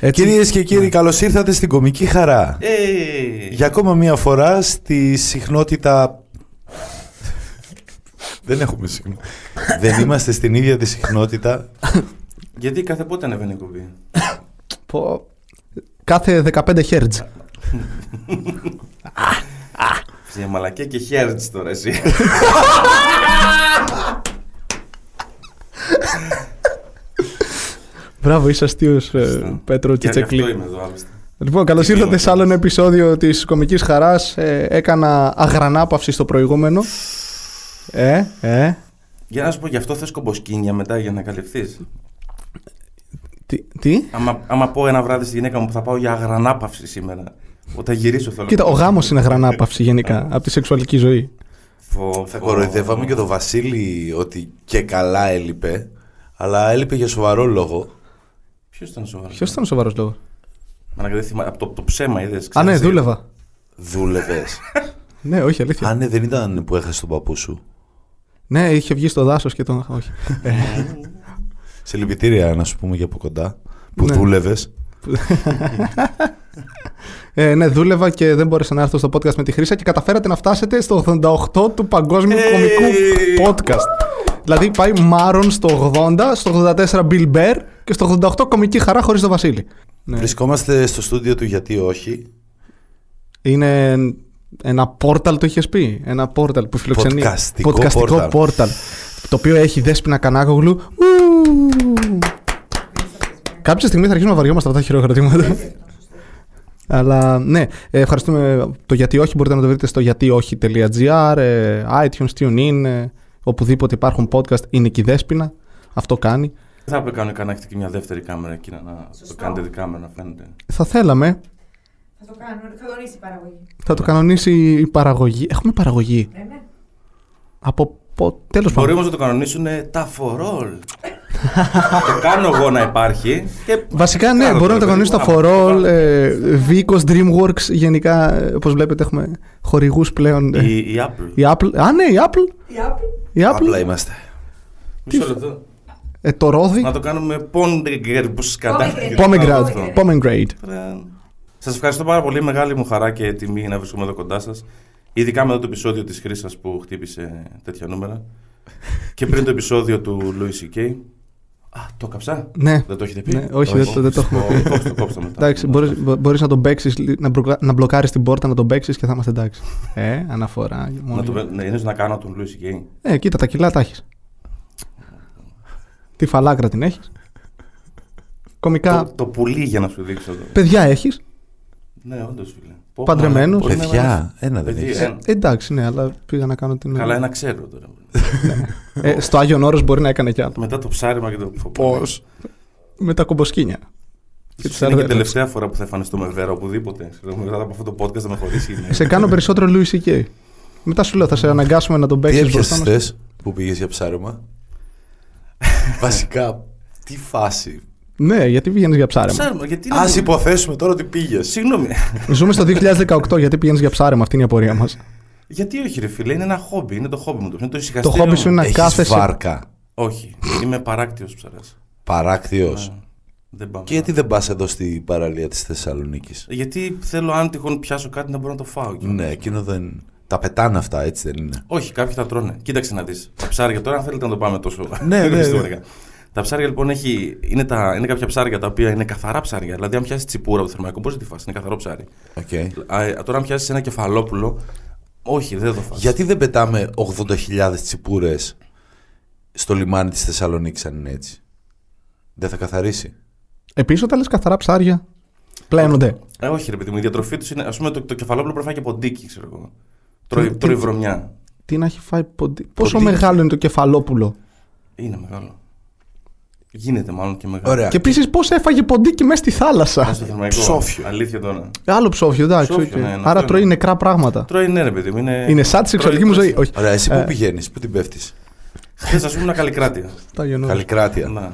Έτσι. Κυρίες και κύριοι, καλώς ήρθατε στην κομική χαρά. Ε, Για ακόμα μία φορά στη συχνότητα. Δεν έχουμε συχνότητα. Δεν είμαστε στην ίδια τη συχνότητα. γιατί κάθε πότε ανεβαίνει η κουμπί. Πω. Κάθε 15 Hz. Σε μαλακία και χέρτς τώρα εσύ. Μπράβο, είσαι αστείος, Πέτρο Και Τσιτσεκλή. αυτό είμαι εδώ άλλωστε. Λοιπόν, καλώς Τι ήρθατε είμαι, σε άλλο ένα επεισόδιο της Κομικής Χαράς. έκανα αγρανάπαυση στο προηγούμενο. Ε, ε. Για να σου πω, γι' αυτό θες κομποσκίνια μετά για να καλυφθείς. Τι. τι; Άμα, άμα πω ένα βράδυ στη γυναίκα μου που θα πάω για αγρανάπαυση σήμερα. Όταν γυρίσω θέλω. Κοίτα, ο γάμος είναι αγρανάπαυση γενικά από τη σεξουαλική ζωή. Φω, Θα φω. κοροϊδεύαμε και τον Βασίλη ότι και καλά έλειπε, αλλά έλειπε για σοβαρό λόγο. Ποιος ήταν σοβαρός. Ποιος ήταν ο σοβαρός λόγος; Μαλάκα, δεν θυμάμαι. Από το, το ψέμα είδες. Α, ναι, ξέρεις, δούλευα. Δούλευες. Ναι, όχι, αλήθεια. Α, ναι, δεν ήταν που έχασες τον παππού σου; Ναι, είχε βγει στο δάσος και τον. Όχι. Ε, Σε λυπητήρια, να σου πούμε και από κοντά. Που Ναι. δούλευες. Ε, ναι, δούλευα και δεν μπόρεσα να έρθω στο podcast με τη Χρύσα και καταφέρατε να φτάσετε στο 88 του παγκόσμιου Ε. κομικού podcast. Δηλαδή πάει Μάρον στο 80, στο 84 Bill Bear και στο 88 κομική χαρά χωρίς τον Βασίλη. Ναι. Βρισκόμαστε στο στούντιο του γιατί όχι. Είναι ένα πόρταλ το είχες πει; Ένα πόρταλ που φιλοξενεί. Podcastικό Podcastικό portal. portal. Το οποίο έχει δέσποινα κανάγογλου. Ου. Κάποια στιγμή θα αρχίσουμε να βαριόμαστε αυτά τα χειροκροτήματα. Αλλά ναι, ε, ευχαριστούμε. Το γιατί όχι μπορείτε να το βρείτε στο γιατιόχι.gr, ε, iTunes, TuneIn, ε, οπουδήποτε υπάρχουν podcast είναι εκεί δέσποινα. Αυτό κάνει. Δεν θα έπρεπε κανονικά να έχετε και μια δεύτερη κάμερα εκεί να, να το κάνετε δικά να φαίνεται. Θα θέλαμε, Θα το κάνω, θα δονήσει η παραγωγή. θα το κανονίσει η παραγωγή. Έχουμε παραγωγή. Ναι, ναι. Από πο... τέλος Μπορεί πάντων. όμως να το κανονίσουν τα φορόλ. το κάνω εγώ να υπάρχει. Και... Βασικά ναι, Κάνω μπορούμε να το παιδί κανονίσουμε μου, τα άμα- For All, ε, Vicos, DreamWorks, γενικά, ε, όπως βλέπετε έχουμε χορηγούς πλέον. ε, Η, η Apple. Η Apple, α ναι, η Apple, Η Apple. η Απλά Apple, είμαστε. Μισό λεπτό. Ε, το ρόδι, Να το κάνουμε ponder που κατά. Pomegranate, Pomegranate. Σας ευχαριστώ πάρα πολύ. Μεγάλη μου χαρά και τιμή να βρίσκομαι εδώ κοντά σας. Ειδικά μετά το επεισόδιο της Χρήσας που χτύπησε τέτοια νούμερα. και πριν το επεισόδιο του Louis C.K. Α, το κάψα. Ναι, Δεν το έχετε πει; ναι, όχι, δεν το- δεν το έχουμε πει. Κόψτε, κόψτε μετά. Εντάξει, μπορείς, μπο- μπορείς να τον παίξεις, λι- να, μπλοκα- να μπλοκάρεις την πόρτα, να τον παίξεις και θα είμαστε εντάξει. Ε, αναφορά. μόνο Να, το, για- ναι, είναι να κάνω τον Louis C.K. Ε, κοίτα, τα κιλά τα έχεις. Τη φαλάκρα την έχεις. Κομικά, Το, το πουλί για να σου δείξω εδώ. παιδιά έχεις. Ναι, όντως φίλε. Πω, Παντρεμένος. μπορεί να Παιδιά, είμαστε- ένα δεν Παιδιά, έχεις. ένα. Ε, εντάξει, ναι, αλλά πήγα να κάνω την... Καλά, ένα ξέρω τώρα. Ε, στο Άγιον Όρος μπορεί να έκανε κι άλλο. Μετά το ψάριμα και το Πώς; Με τα κομποσκίνια. Και τις Είναι και η αρδέλες. τελευταία φορά που θα εμφανιστώ με βέρα οπουδήποτε. Ξέρω, Μετά από αυτό το podcast θα με χωρίσει. είναι. Σε κάνω περισσότερο Louis C.K. Μετά σου λέω, θα σε αναγκάσουμε να τον Τι παίξεις μπροστά έπιασες μας. χθες που πήγες για ψάρωμα. Βασικά, τι φάση. Ναι, γιατί πηγαίνεις για ψάρεμα; Ψάριμα, γιατί είναι. Ας υποθέσουμε τώρα ότι πήγες. Συγγνώμη. Ζούμε στο 2018, γιατί πηγαίνεις για ψάρεμα, αυτή είναι η απορία μας. γιατί όχι, ρε φίλε, είναι ένα χόμπι. Είναι το χόμπι μου. Το, είναι το Το ησυχαστήριο χόμπι σου μου. είναι να Έχεις κάθεσαι... βάρκα. Όχι. Είμαι παράκτιος ψαράς. Παράκτιος. Δεν πάμε. Και γιατί δεν πας εδώ στην παραλία της Θεσσαλονίκης; Γιατί θέλω, αν τυχόν πιάσω κάτι, να μπορώ να το φάω. κιόλας. Ναι, εκείνο δεν... Τα πετάνε αυτά, έτσι δεν είναι; Όχι, κάποιοι τα τρώνε. Κοίταξε να δεις. Τα ψάρια τώρα, αν θέλετε να το πάμε τόσο. Ναι, ναι, ναι. ιστορικά. Τα ψάρια λοιπόν έχει, είναι, τα, είναι κάποια ψάρια τα οποία είναι καθαρά ψάρια. Δηλαδή, αν πιάσεις τσιπούρα από το θερμαϊκό, μπορείς να τη φας. Είναι καθαρό ψάρι. Οκέι. Α, ε, τώρα, αν πιάσεις ένα κεφαλόπουλο, όχι, δεν θα το φας. Γιατί δεν πετάμε 80.000 τσιπούρες στο λιμάνι της Θεσσαλονίκης αν είναι έτσι; Δεν θα καθαρίσει; Επίσης, όταν λες καθαρά ψάρια, πλένονται. Ε, όχι, ρε παιδί μου, η διατροφή τους είναι. Α πούμε, το, το κεφαλόπουλο πρέπει να φάει και ποντίκι, ξέρω εγώ. Τρώει, Τι- τρώει τι- βρωμιά. Τι να έχει φάει ποντι... Πόσο Ποντίκι. μεγάλο είναι το κεφαλόπουλο; Είναι μεγάλο. Γίνεται μάλλον και μεγάλο. Ωραία. Και επίσης πώς έφαγε ποντίκι μέσα στη θάλασσα; Μέσα στο θερμαϊκό. Ψόφιο. Αλήθεια τώρα. Άλλο ψόφιο, εντάξει. Ψόφιο, οκέι. ναι, ναι, Άρα αυτό τρώει είναι. νεκρά πράγματα. Τρώει ναι, ρε παιδί μου. Είναι, Είναι σαν τη σεξουαλική μου ζωή. Όχι. Ωραία, εσύ Ε. πού πηγαίνεις, πού την πέφτεις; Χθες, ας πούμε, ένα Καλλικράτεια. Τα γεννώ. Καλλικράτεια. Να.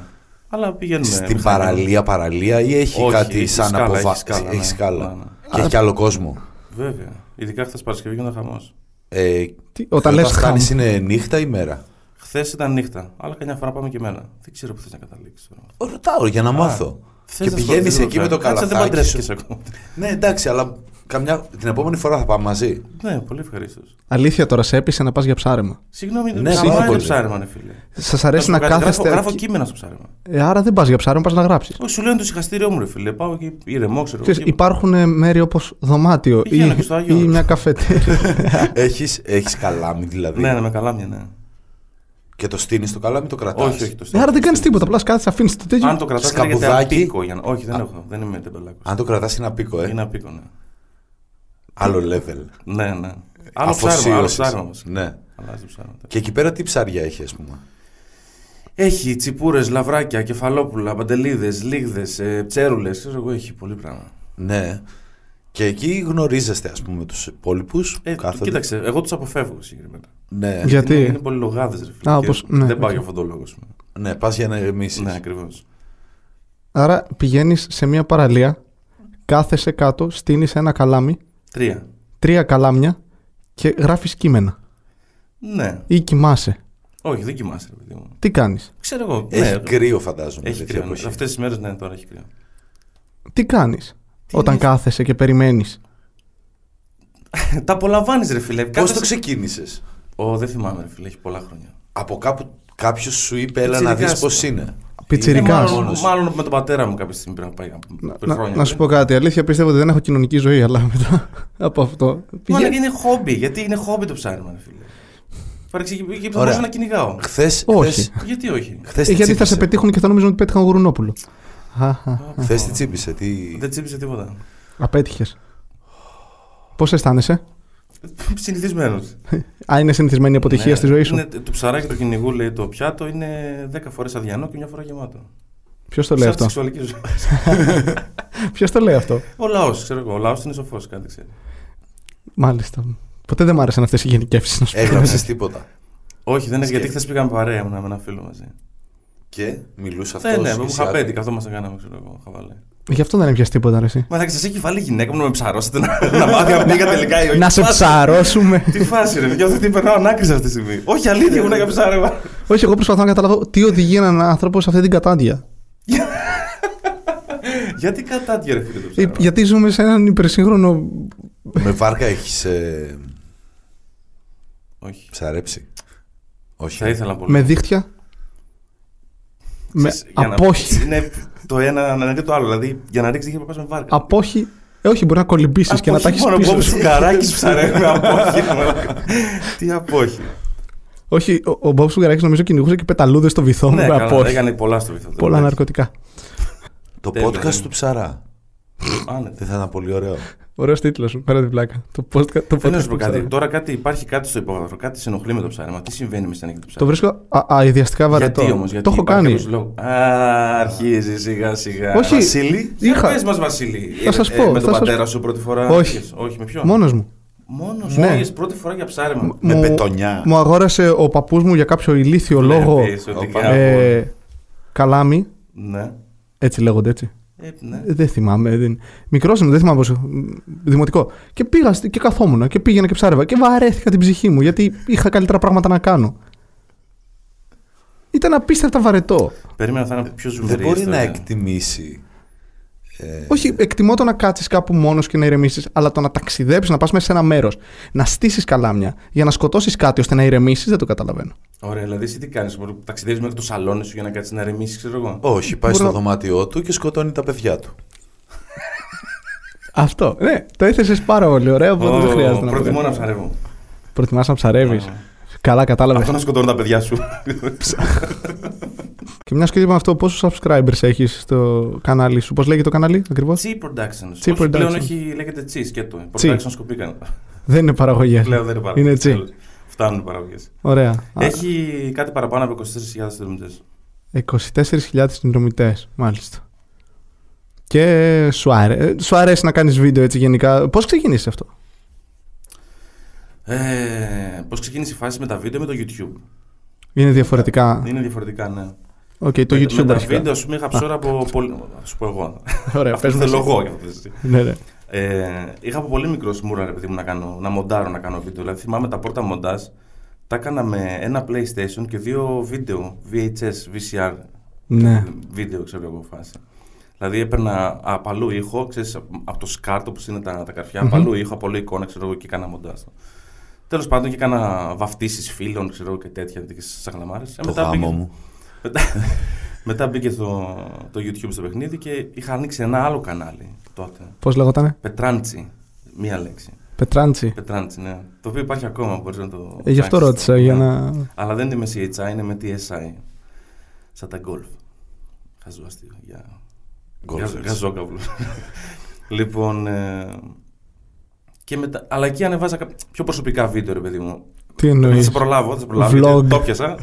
Αλλά πηγαίνουμε. Στην πιθανόν. παραλία, παραλία ή έχει Όχι, κάτι έχει σαν σκάλα, αποβα... έχει σκάλα, έχει ναι. σκάλα. Ναι, ναι. Και έχει και άλλο κόσμο. Βέβαια. Ειδικά χθες Παρασκευή γινόταν χαμός. Ε, Τι- Όταν λες χάμ. φτάνεις είναι νύχτα ή μέρα; Χθες ήταν νύχτα. Αλλά καμιά φορά πάμε και μέρα. Δεν ξέρω που θες να καταλήξεις τώρα. Ρωτάω για να μάθω. Θες να πηγαίνεις ασχοληθείς εκεί με το Κάτσε, δεν καλαθάκι παντρεύτηκες σου. ακόμα. Ναι, εντάξει, αλλά καμιά... την επόμενη φορά θα πάμε μαζί. Ναι, πολύ ευχαρίστως. Αλήθεια τώρα, σε έπεισε να πας για ψάρεμα. Συγγνώμη, Ναι, ναι, πάρα είναι πολύ. ψάρεμα, ναι, φίλε. Σας αρέσει να Να σου πω κάτι, κάθεστε. Γράφω, γράφω εκεί- κείμενα στο ψάρεμα. Ε, άρα δεν πας για ψάρεμα, πας να γράψεις. Όχι, σου λέω είναι το συγχαστήριό μου, ρε φίλε. Πάω εκεί ηρεμό, ξέρω. Ξέρεις, εκεί. υπάρχουν ε, μέρη όπως δωμάτιο ή, Πηγαίνω και στο Άγιο ή Όρος. μια καφετέρια. έχεις, έχεις καλάμι δηλαδή. Ναι, ναι, με καλάμια, ναι. Και το στείνεις το καλάμι, το κρατάς; Όχι, όχι. Το Ε, άρα δεν κάνεις στέλνω. τίποτα. Απλά κάθεσαι, αφήνεις το τέτοιο. Αν το κρατάς, Σκαμπουδάκι. λέγεται απίκο. Για να... Όχι, δεν έχω. Δεν είμαι τεμπελάκος. Αν το κρατάς είναι απίκο, ε. Είναι απίκο, ναι. Άλλο level. Ναι, ναι. Άλλο ψάρεμα, άλλο Αφοσίωσης. ψάρεμα. βασικά. Ναι. Αλλάζει το ψάρεμα. Και εκεί πέρα τι ψάρια έχει, ας πούμε; Έχει τσιπούρες, λαβράκια, κεφαλόπουλα, παντελίδες, λίγδες, τσέρουλε. Ξέρω εγώ, έχει πολύ πράγμα. Ναι. Και εκεί γνωρίζεστε, ας πούμε, τους υπόλοιπους Ε, που κάθονται; κοίταξε, εγώ τους αποφεύγω συγκεκριμένα. Ναι, Γιατί; Είναι, είναι πολύ λογάδες, ρε φίλε. Α, και όπως- ναι, δεν πάω οκέι. για αυτόν τον λόγο. ας πούμε. ναι, πας για να ηρεμήσεις. Ναι, ακριβώς. Άρα πηγαίνεις σε μια παραλία, κάθεσαι κάτω, στείνεις ένα καλάμι, Τρία. τρία καλάμια και γράφεις κείμενα. Ναι. Ή κοιμάσαι. Όχι, δεν κοιμάσαι, ρε παιδί μου. Τι κάνεις; Ξέρω εγώ. Έχει ναι, κρύο, φαντάζομαι. Έχει τέτοια κρύο. εποχή. Αυτές τις μέρες, ναι, τώρα έχει κρύο. Τι κάνεις όταν είναι; κάθεσαι και περιμένεις; Τα απολαμβάνεις, ρε φίλε. Πώς Κάθεσαι- το ξεκίνησες; Ω, δεν θυμάμαι, ρε φίλε, έχει πολλά χρόνια. Από κάπου κάποιος σου είπε, έλα να Πιτσιρικάς δεις πώς ήταν. είναι. Πιτσιρικάς. Ε, μάλλον, μόνος. μάλλον με τον πατέρα μου κάποια στιγμή πρέπει να πάει. πριν Να, χρόνια να σου πριν. πω κάτι. Αλήθεια πιστεύω ότι δεν έχω κοινωνική ζωή, αλλά μετά από αυτό. Μα πηγαίνει- είναι χόμπι. Γιατί είναι χόμπι το ψάρεμα, ρε φίλε. Παρεξηγεί και θα Ωραία. μπορούσα να κυνηγάω. Χθες, Όχι. χθες, Γιατί όχι; χθες Ε, τι γιατί θα σε τσίπησε. πετύχουν και θα νομίζουν ότι πέτυχαν γουρνόπουλο. Χθες τι τσίπησε, τι... Δεν τσίπησε τίποτα. Απέτυχες. Πώς αισθάνεσαι, Συνηθισμένος. Α, είναι συνηθισμένη η αποτυχία στη ζωή σου; Ναι, το ψαράκι του κυνηγού λέει το πιάτο είναι 10 φορές αδιανό και μια φορά γεμάτο. Ποιος το λέει Σαν αυτό; τη σεξουαλική ζωή. Ποιος το λέει αυτό; Ο λαός, ξέρω εγώ. Ο λαός είναι σοφός, κάτι ξέρει. Μάλιστα. Ποτέ δεν μ' άρεσαν αυτές οι γενικεύσεις να σου πω. Έγραψες τίποτα; Όχι, δεν είναι γιατί Σκέφτεσαι. χθες πήγαμε παρέα ήμουνα με ένα φίλο μαζί. Και μιλούσε Ναι, αυτός. ναι, και μου εσύ είχα πέντε, άκουγες. καθόμαστε κάναμε, ξέρω εγώ. χαβαλέ. Γι' αυτό δεν έπιασε τίποτα, ρε, εσύ. Μα θα σας έχει βάλει η γυναίκα μου να με ψαρώσετε να, να μάθει αν πήγα τελικά ή όχι. Να Τι σε φάση- ψαρώσουμε. Τι φάση, ρε, νιώθω ότι περνάω ανάκριση αυτή τη στιγμή. Όχι, αλήθεια, ήμουν για ψάρεμα. Όχι, εγώ προσπαθώ να καταλάβω τι οδηγεί έναν άνθρωπο σε αυτή την κατάντια. Γιατί κατά τι ρε φίλε το Ε, ψάρεμα; γιατί ζούμε σε έναν υπερσύγχρονο. Με βάρκα έχεις ε, Όχι. ψαρέψει; Όχι. Θα ήθελα πολύ. με δίχτυα; Με Ξέρεις, για να- απόχη. Είναι το ένα αναλύει το άλλο. Δηλαδή για να ρίξεις δίχτυα πα με βάρκα. Απόχη. Ε, όχι, μπορεί να κολυμπήσεις και να τα έχεις μόνο πίσω. Bob σου. Σουγκαράκης ψαρεύει με απόχη. Τι απόχη. Όχι, ο, ο Μπομπ Σουγκαράκης νομίζω κυνηγούσε και πεταλούδες στο βυθό μου Ναι, με καλά, απόχη. έκανε πολλά στο βυθό. Πολλά ναρκωτικά. Το Τέλεια, podcast είναι. του ψαρά. Άνετα. Δεν θα ήταν πολύ ωραίο. Ωραίος τίτλος, πέρα την πλάκα. Το podcast, το Θέλω να podcast σου πω του κάτι. ψαρά. Τώρα κάτι, υπάρχει κάτι στο υπόγραφο, κάτι σε ενοχλεί με το ψάρεμα. Τι συμβαίνει μες στην ανοίξη του Το ψάρεμα. βρίσκω α, αειδιαστικά βαρετό. Γιατί όμως, γιατί το έχω υπάρχει κάνει. κάποιος λόγος. Α, αρχίζει σιγά σιγά. Όχι. Βασίλη, Είχα- για πες μας Βασίλη. Θα σας Ε, πω, με θα τον σας πατέρα πω. σου πρώτη φορά. Όχι. πήγες; Όχι, με ποιον; Μόνος μου. Μόνος Ναι. ναι. πήγες πρώτη φορά για ψάρεμα. Με Μου- πετονιά. Μου αγόρασε ο παππούς μου για κάποιο ηλίθιο λόγο Βλέπεις ότι Όπα. κάπου- ε, καλάμι. Ναι. Έτσι λέγονται έτσι. Ε, ναι. Ε, Δεν θυμάμαι. Δεν... Μικρός ήμουν, δεν θυμάμαι πόσο. Δημοτικό. Και πήγα στη- και καθόμουν και πήγαινα και ψάρευα. Και βαρέθηκα την ψυχή μου γιατί είχα καλύτερα πράγματα να κάνω. Ήταν απίστευτα βαρετό. Περίμενα θα είναι πιο ζουμερή. Δεν μπορεί να ιστορία. εκτιμήσει. Ε, Όχι, εκτιμώ το να κάτσεις κάπου μόνος και να ηρεμήσεις, αλλά το να ταξιδέψεις, να πας μέσα σε ένα μέρος, να στήσεις καλάμια για να σκοτώσεις κάτι ώστε να ηρεμήσεις, δεν το καταλαβαίνω. Ωραία, δηλαδή εσύ τι κάνεις. Ταξιδεύεις μέχρι το σαλόνι σου για να κάτσεις να ρεμίσει, ξέρω εγώ. Όχι, πάει Μπορώ στο να- δωμάτιό του και σκοτώνει τα παιδιά του. Αυτό. Ναι, το έθεσες πάρα πολύ ωραία, οπότε δεν Ω, χρειάζεται να το Προτιμώ να κάνεις. ψαρεύω. Προτιμάς να ψαρεύεις. Α. Καλά, κατάλαβες. Αυτό να σκοτώνω τα παιδιά σου. Και μια και είπαμε αυτό, πόσους subscribers έχεις στο κανάλι σου, Πώς λέγεται το κανάλι ακριβώς; Cheap Productions. Cheap Όχι, πλέον Productions. έχει, λέγεται Cheese σκέτο. Τσι. Productions σκοπήκαν. Δεν είναι παραγωγές. Πλέον δεν είναι παραγωγές. Είναι τσι. Τέλος. Φτάνουν οι παραγωγές. Ωραία. Α, Έχει κάτι παραπάνω από 24.000 συνδρομητές. 24.000 συνδρομητές, μάλιστα. Και σου, άρε... σου αρέσει να κάνεις βίντεο έτσι γενικά. Πώς ξεκίνησε αυτό, Ε, πώς ξεκίνησε η φάση με τα βίντεο με το YouTube; Είναι διαφορετικά. Είναι διαφορετικά, ναι. Οκ, το με, YouTube με τα αρχικά. βίντεο, ας πούμε, είχα ψώρα από πολύ. Θα σου πω εγώ. Ωραία, Αυτό πες μας. θέλω εγώ για αυτό. εσύ. Ναι, ναι. Ε, είχα από πολύ μικρός μούρα, ρε παιδί μου, να, κάνω, να μοντάρω να κάνω βίντεο. Δηλαδή, θυμάμαι τα πρώτα μοντάζ τα έκανα με ένα PlayStation και δύο βίντεο, VHS, VCR. Ναι. Βίντεο, ξέρω εγώ, φάση. Δηλαδή έπαιρνα από αλλού ήχο, ξέρεις, από το σκάρτο που είναι τα, τα καρφιά, Μμμ. από αλλού ήχο, από αλλού εικόνα, ξέρω εγώ, και έκανα μοντάζ. Τέλος πάντων και έκανα βαφτίσεις φίλων, ξέρω εγώ, και τέτοια τέτοιε σαγλαμάρε. Το γάμο μου. Μετά, μετά μπήκε το, το YouTube στο παιχνίδι και είχα ανοίξει ένα άλλο κανάλι τότε. Πώς λέγοτανε, Πετράντσι. Μία λέξη. Πετράντσι. Πετράντσι, ναι. Το οποίο υπάρχει ακόμα, μπορείς να το. Ε, γι' αυτό ψάξεις. ρώτησα, για Ναι. να. Αλλά δεν είναι με CHI, είναι με TSI. Σαν τα golf. Χαζό αστείο. Για... Golfers. Γα- Γαζόκαυλο. λοιπόν. Ε... Και μετά... Αλλά εκεί ανεβάζα κα- πιο προσωπικά βίντεο, ρε παιδί μου. Τι Θα εννοεί. σε προλάβω, θα σε προλάβω. Vlog. γιατί Το πιασα.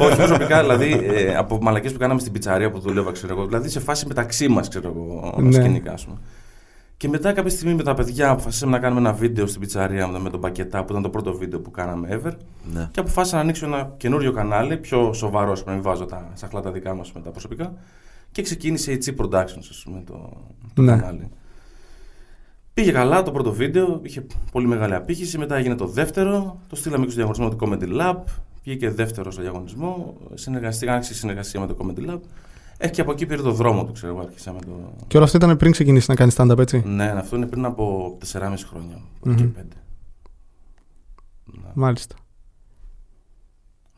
Όχι, προσωπικά, δηλαδή ε, από μαλακές που κάναμε στην πιτσαρία που δούλευα, ξέρω εγώ. Δηλαδή σε φάση μεταξύ μας, ξέρω εγώ, Ναι. σκηνικά, ας πούμε. Και μετά κάποια στιγμή με τα παιδιά αποφασίσαμε να κάνουμε ένα βίντεο στην πιτσαρία με τον Πακετά, που ήταν το πρώτο βίντεο που κάναμε ever. Ναι. Και αποφάσισα να ανοίξω ένα καινούριο κανάλι, πιο σοβαρό, ας πούμε, να μην βάζω τα σαχλά τα δικά μας με τα προσωπικά. Και ξεκίνησε η G Productions, ας πούμε, το, το Ναι. κανάλι. Πήγε καλά το πρώτο βίντεο, είχε πολύ μεγάλη απήχηση. Μετά έγινε το δεύτερο, το στείλαμε και στο διαγωνισμό του Comedy Lab. Πήγε και δεύτερο στο διαγωνισμό. Συνεργαστήκα, άρχισε συνεργασία με το Comedy Lab. Έχει και από εκεί πήρε το δρόμο του, ξέρω εγώ, άρχισα με το. Και όλο αυτό ήταν πριν ξεκινήσει να κάνει stand-up, έτσι; Ναι, αυτό είναι πριν από 4,5 χρόνια. Από Μμμ. και 5. Ναι, Μάλιστα.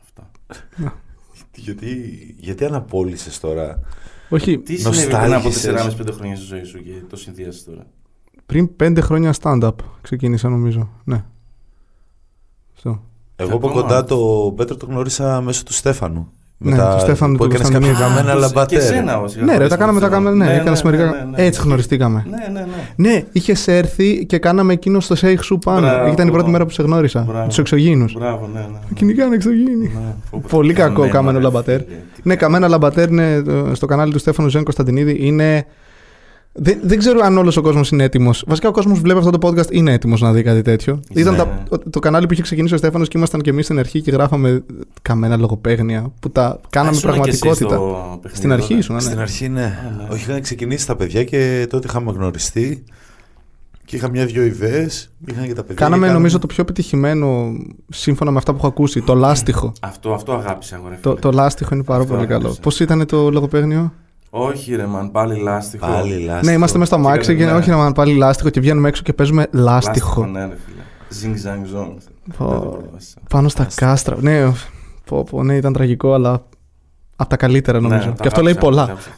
αυτά. Γιατί, γιατί αναπόλυσες τώρα; Όχι, Τι συνέβη πριν από Νοστάλγησες; 4,5-5 χρόνια στη ζωή σου και το συνδυάζεις τώρα; Πριν πέντε χρόνια stand-up ξεκίνησα νομίζω. Ναι. Αυτό. Εγώ από Ακόμα. κοντά το Πέτρο το γνώρισα μέσω του Στέφανου. Ναι, του Στέφανου που του έκανες κάποια Κωνσταντινίδη. χαμένα τους- λαμπατέρ. Και εσένα, όσοι Ναι, ρε, τα κάναμε, τα κάναμε. Ναι, Ναι, έκανα ναι, μερικά. ναι, ναι, ναι. Έτσι γνωριστήκαμε. Ναι, ναι, ναι. Ναι, είχες έρθει και κάναμε εκείνο στο Σέιχ σου πάνω. Μπράβο. Ήταν η πρώτη μέρα που σε γνώρισα. Μπράβο. Τους εξωγήινους. Μπράβο, ναι, ναι. ναι. Κυνηγάνε εξωγήινοι. Ναι, πω, πω, Πολύ κακό καμένο, καμένο ρε, λαμπατέρ. φίλε, τι Ναι, καμένα λαμπατέρ είναι ε, στο κανάλι του Στέφανου Ζέν Κωνσταντινίδη. Είναι. Δεν, δεν ξέρω αν όλος ο κόσμος είναι έτοιμος. Βασικά, ο κόσμος που βλέπει αυτό το podcast είναι έτοιμος να δει κάτι τέτοιο. Ναι. Ήταν τα, το, το κανάλι που είχε ξεκινήσει ο Στέφανος και ήμασταν και εμείς στην αρχή και γράφαμε καμένα λογοπαίγνια που τα κάναμε Ήσουν και εσύ πραγματικότητα. στο παιχνίδι, Στην αρχή τότε. ήσουν, ναι. Στην αρχή, ναι. Α, ναι. Όχι, είχαν ξεκινήσει τα παιδιά και τότε είχαμε γνωριστεί. Και είχα μια-δυο ιδέες. Είχαν και τα παιδιά. Κάναμε και νομίζω το πιο επιτυχημένο, σύμφωνα με αυτά που έχω ακούσει, το λάστιχο. Αυτό, αυτό αγάπησα εγώ, ρε το, φίλε. το λάστιχο είναι πάρα Αυτό πολύ καλό. άγραψα. Πώς ήταν το λογοπαίγνιο; Όχι, ρε, μαν, πάλι λάστιχο. Πάλι λάστιχο. Ναι, είμαστε μέσα στο Και αμάξι και ναι. όχι να μάθουμε πάλι λάστιχο και βγαίνουμε έξω και παίζουμε λάστιχο. Ναι, ρε φίλε. Zing zang zong. Πω. Δεν το προτιμάσαι. Πάνω στα κάστρα. Ναι, πω, πω, ναι, ήταν τραγικό, αλλά από τα καλύτερα νομίζω. Ναι, τα και αυτό λέει αγάπησα, πολλά. τα αγάπησα.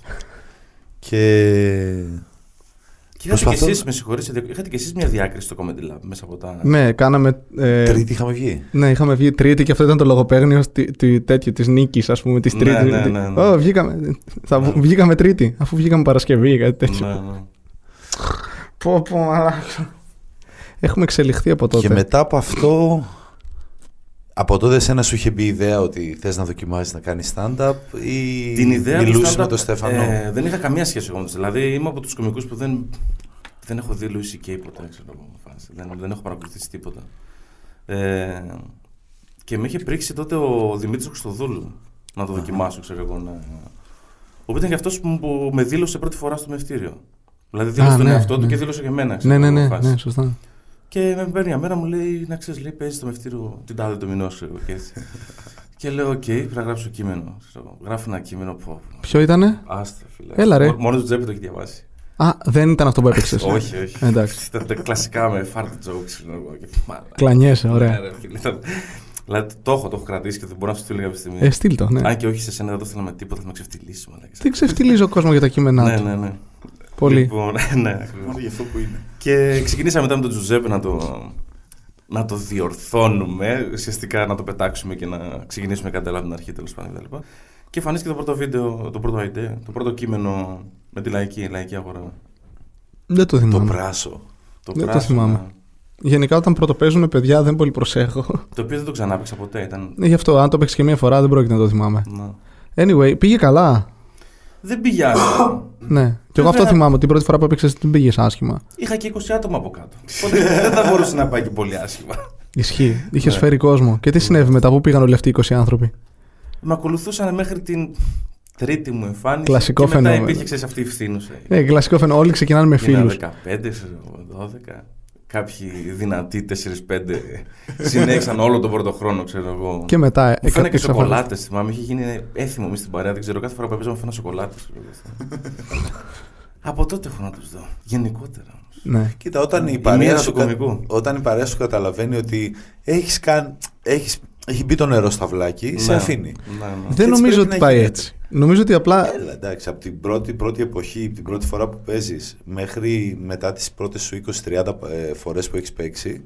Και. Και είχατε Προσπαθώ- και εσείς, με συγχωρείτε, είχατε και εσείς μια διάκριση στο Comedy Lab μέσα από τα... Ναι, κάναμε. ε, Τρίτη είχαμε βγει. Ναι, είχαμε βγει τρίτη και αυτό ήταν το λογοπαίγνιο τη, τη, τέτοιο, της νίκης, ας πούμε, της Ναι, τρίτη. ναι, ναι, ναι. Ω, βγήκαμε, θα, Ναι. βγήκαμε τρίτη, αφού βγήκαμε Παρασκευή ή κάτι τέτοιο. Ναι, ναι. Πω, πω, μαλάκα. Έχουμε εξελιχθεί από τότε. Και μετά από αυτό. Από τότε εσένα σου είχε μπει η ιδέα ότι θες να δοκιμάσεις να κάνεις stand-up ή Την ιδέα του μιλούσες stand-up, με τον Στέφανο; ε, δεν είχα καμία σχέση εγώ με τους. Δηλαδή είμαι από τους κομικούς που δεν, δεν έχω δει Louis C.K. ποτέ, ξέρω εγώ, φάση. Δεν, δεν έχω παρακολουθήσει τίποτα. Ε, και με είχε πρίξει τότε ο Δημήτρης Χρυστοδούλου να το δοκιμάσω, ξέρω εγώ. Να... Ο ήταν και αυτός που, που με δήλωσε πρώτη φορά στο μευτήριο. Δηλαδή δήλωσε Α, τον ναι, εαυτό του ναι. και δήλωσε και εμένα. ξέρω Ναι, ναι, εγώ, ναι, φάση. ναι, σωστά. Και με παίρνει μια μέρα μου λέει, να ξέρεις, λέει, παίζει το μευτήριο την τάδε του μηνός, ξέρω εγώ, και έτσι. και λέω, οκέι, πρέπει να γράψω κείμενο. ξέρω εγώ. Γράφω ένα κείμενο που. Ποιο ήτανε; Άστα, φίλε. Έλα, ρε. Μό- Μόνος του Τζέπη το έχει διαβάσει. Α, δεν ήταν αυτό που έπαιξες. όχι, όχι. Εντάξει. Ήταν τα κλασικά με φάρτη jokes, ξέρω εγώ. και μάλα. Κλανιέσαι, Ναι, ωραία. ρε, φίλε, ήταν- Δηλαδή το έχω, το έχω κρατήσει και δεν μπορώ να σου στείλω κάποια στιγμή. Ε, στείλ το, ναι. Αν και όχι σε σένα, δεν το θέλω με τίποτα, θα με ξεφτυλίσει. μαλάκα. Τι ξεφτυλίζει ο κόσμο για τα κείμενά Ναι, του. ναι, ναι. Πολύ. Λοιπόν, ναι, ακριβώς. Μόνο γι' αυτό που είναι. Και ξεκινήσαμε μετά με τον Τζουζέπε να το, να το διορθώνουμε, ουσιαστικά να το πετάξουμε και να ξεκινήσουμε κάτι άλλο από την αρχή τέλος πάντων κτλ. Και εμφανίστηκε το πρώτο βίντεο, το πρώτο idea, το πρώτο κείμενο με τη λαϊκή, λαϊκή αγορά. Δεν το Το θυμάμαι. πράσο. Το, Δεν το πράσινο, θυμάμαι. Γενικά όταν πρωτοπαίζουν παιδιά δεν πολύ προσέχω. Το οποίο δεν το ξανά παίξα ποτέ. Ήταν... Ναι, Γι' αυτό, αν το παίξει και μία φορά δεν πρόκειται να το θυμάμαι. Να. Anyway, πήγε καλά. Δεν πήγε άσχημα. Ναι. Και εγώ αυτό Βέβαια. θυμάμαι. Την πρώτη φορά που έπαιξες δεν πήγες άσχημα. Είχα και 20 άτομα από κάτω. Οπότε δεν θα μπορούσε να πάει και πολύ άσχημα. Ισχύει. Είχες Ναι. φέρει κόσμο. Και τι συνέβη μετά, πού πήγαν όλοι αυτοί οι 20 άνθρωποι; Με ακολουθούσαν μέχρι την τρίτη μου εμφάνιση. Κλασικό και μετά φαινόμενο. υπήρχε ξέρεις, αυτή η φθήνουσα. Ναι, κλασικό φαινόμενο. Όλοι ξεκινάνε με Είναι φίλους. 15, ξέρω εγώ, 12. Κάποιοι δυνατοί 4-5 συνέχισαν όλο τον πρώτο χρόνο, ξέρω εγώ. Και μετά. Μου εκα- φαίνανε και εξαφανίστηκε. σοκολάτες. Θυμάμαι, είχε γίνει έθιμο εμεί στην παρέα. Δεν ξέρω, κάθε φορά που έπαιζα μου φαίνανε σοκολάτε. Από τότε έχω να τους δω. Γενικότερα όμως. Ναι. Κοίτα, όταν η, Η παρέα μοίρα σου, του κωμικού. όταν η παρέα σου καταλαβαίνει ότι έχεις καν, έχεις, έχει μπει το νερό στα βλάκι, σε Ναι. αφήνει. Ναι, ναι. Δεν έτσι νομίζω πρέπει ότι να πάει γίνεται. έτσι. Νομίζω ότι απλά. Έλα, εντάξει, από την πρώτη, πρώτη εποχή, από την πρώτη φορά που παίζεις μέχρι μετά τις πρώτες σου 20-30 ε, φορές που έχεις παίξει,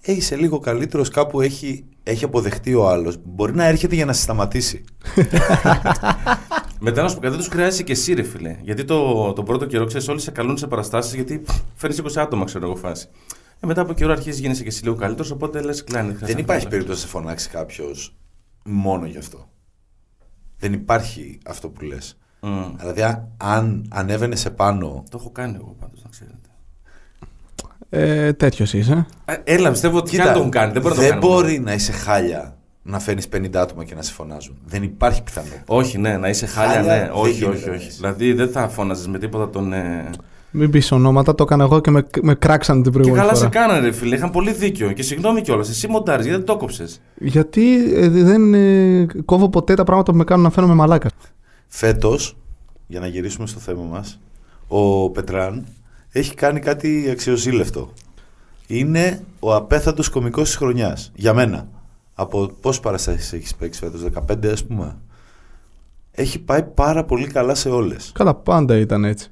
είσαι λίγο καλύτερος, κάπου έχει, έχει αποδεχτεί ο άλλος. Μπορεί να έρχεται για να σε σταματήσει. Μετά να σου πω κάτι, δεν τους χρειάζεσαι και εσύ, ρε φίλε. Γιατί το, το πρώτο καιρό ξέρεις, όλοι σε καλούν σε παραστάσεις γιατί φέρνεις 20 άτομα, ξέρω εγώ, φάση. Ε, μετά από καιρό αρχίζεις γίνεσαι και εσύ λίγο καλύτερος, οπότε λες κλάνει. Δεν υπάρχει περίπτωση να σε φωνάξει κάποιος μόνο γι' αυτό. Δεν υπάρχει αυτό που λες. Δηλαδή, α- αν ανέβαινε σε πάνω Το έχω κάνει εγώ πάντως, να ξέρετε. Ε, Τέτοιος είσαι. Ε, Έλα, πιστεύω ότι και αν το έχουν κάνει. Δεν μπορεί να το κάνουν. μπορεί να είσαι χάλια να φέρνεις 50 άτομα και να σε φωνάζουν. Δεν υπάρχει πιθανότητα. Όχι, ναι, να είσαι χάλια, Χάλια ναι. δεν Όχι, γίνεται όχι, να όχι. είσαι. Δηλαδή δεν θα φώναζες με τίποτα τον. Ε... Μην πεις ονόματα, το έκανα εγώ και με, με κράξαν την Και προηγούμενη καλά φορά. σε κάνανε, ρε φίλε. Είχαν πολύ δίκιο. Και συγγνώμη κιόλας. Εσύ μοντάρεις, γιατί δεν το κόψες; Γιατί ε, δεν ε, κόβω ποτέ τα πράγματα που με κάνουν να φαίνομαι μαλάκα. Φέτος, για να γυρίσουμε στο θέμα μας, ο Πετράν έχει κάνει κάτι αξιοζήλευτο. Είναι ο απέθαντος κωμικός της χρονιάς. Για μένα. Από πόσες παραστάσεις έχεις παίξει φέτος, 15 ας πούμε. Έχει πάει πάρα πολύ καλά σε όλες. Καλά, πάντα ήταν έτσι.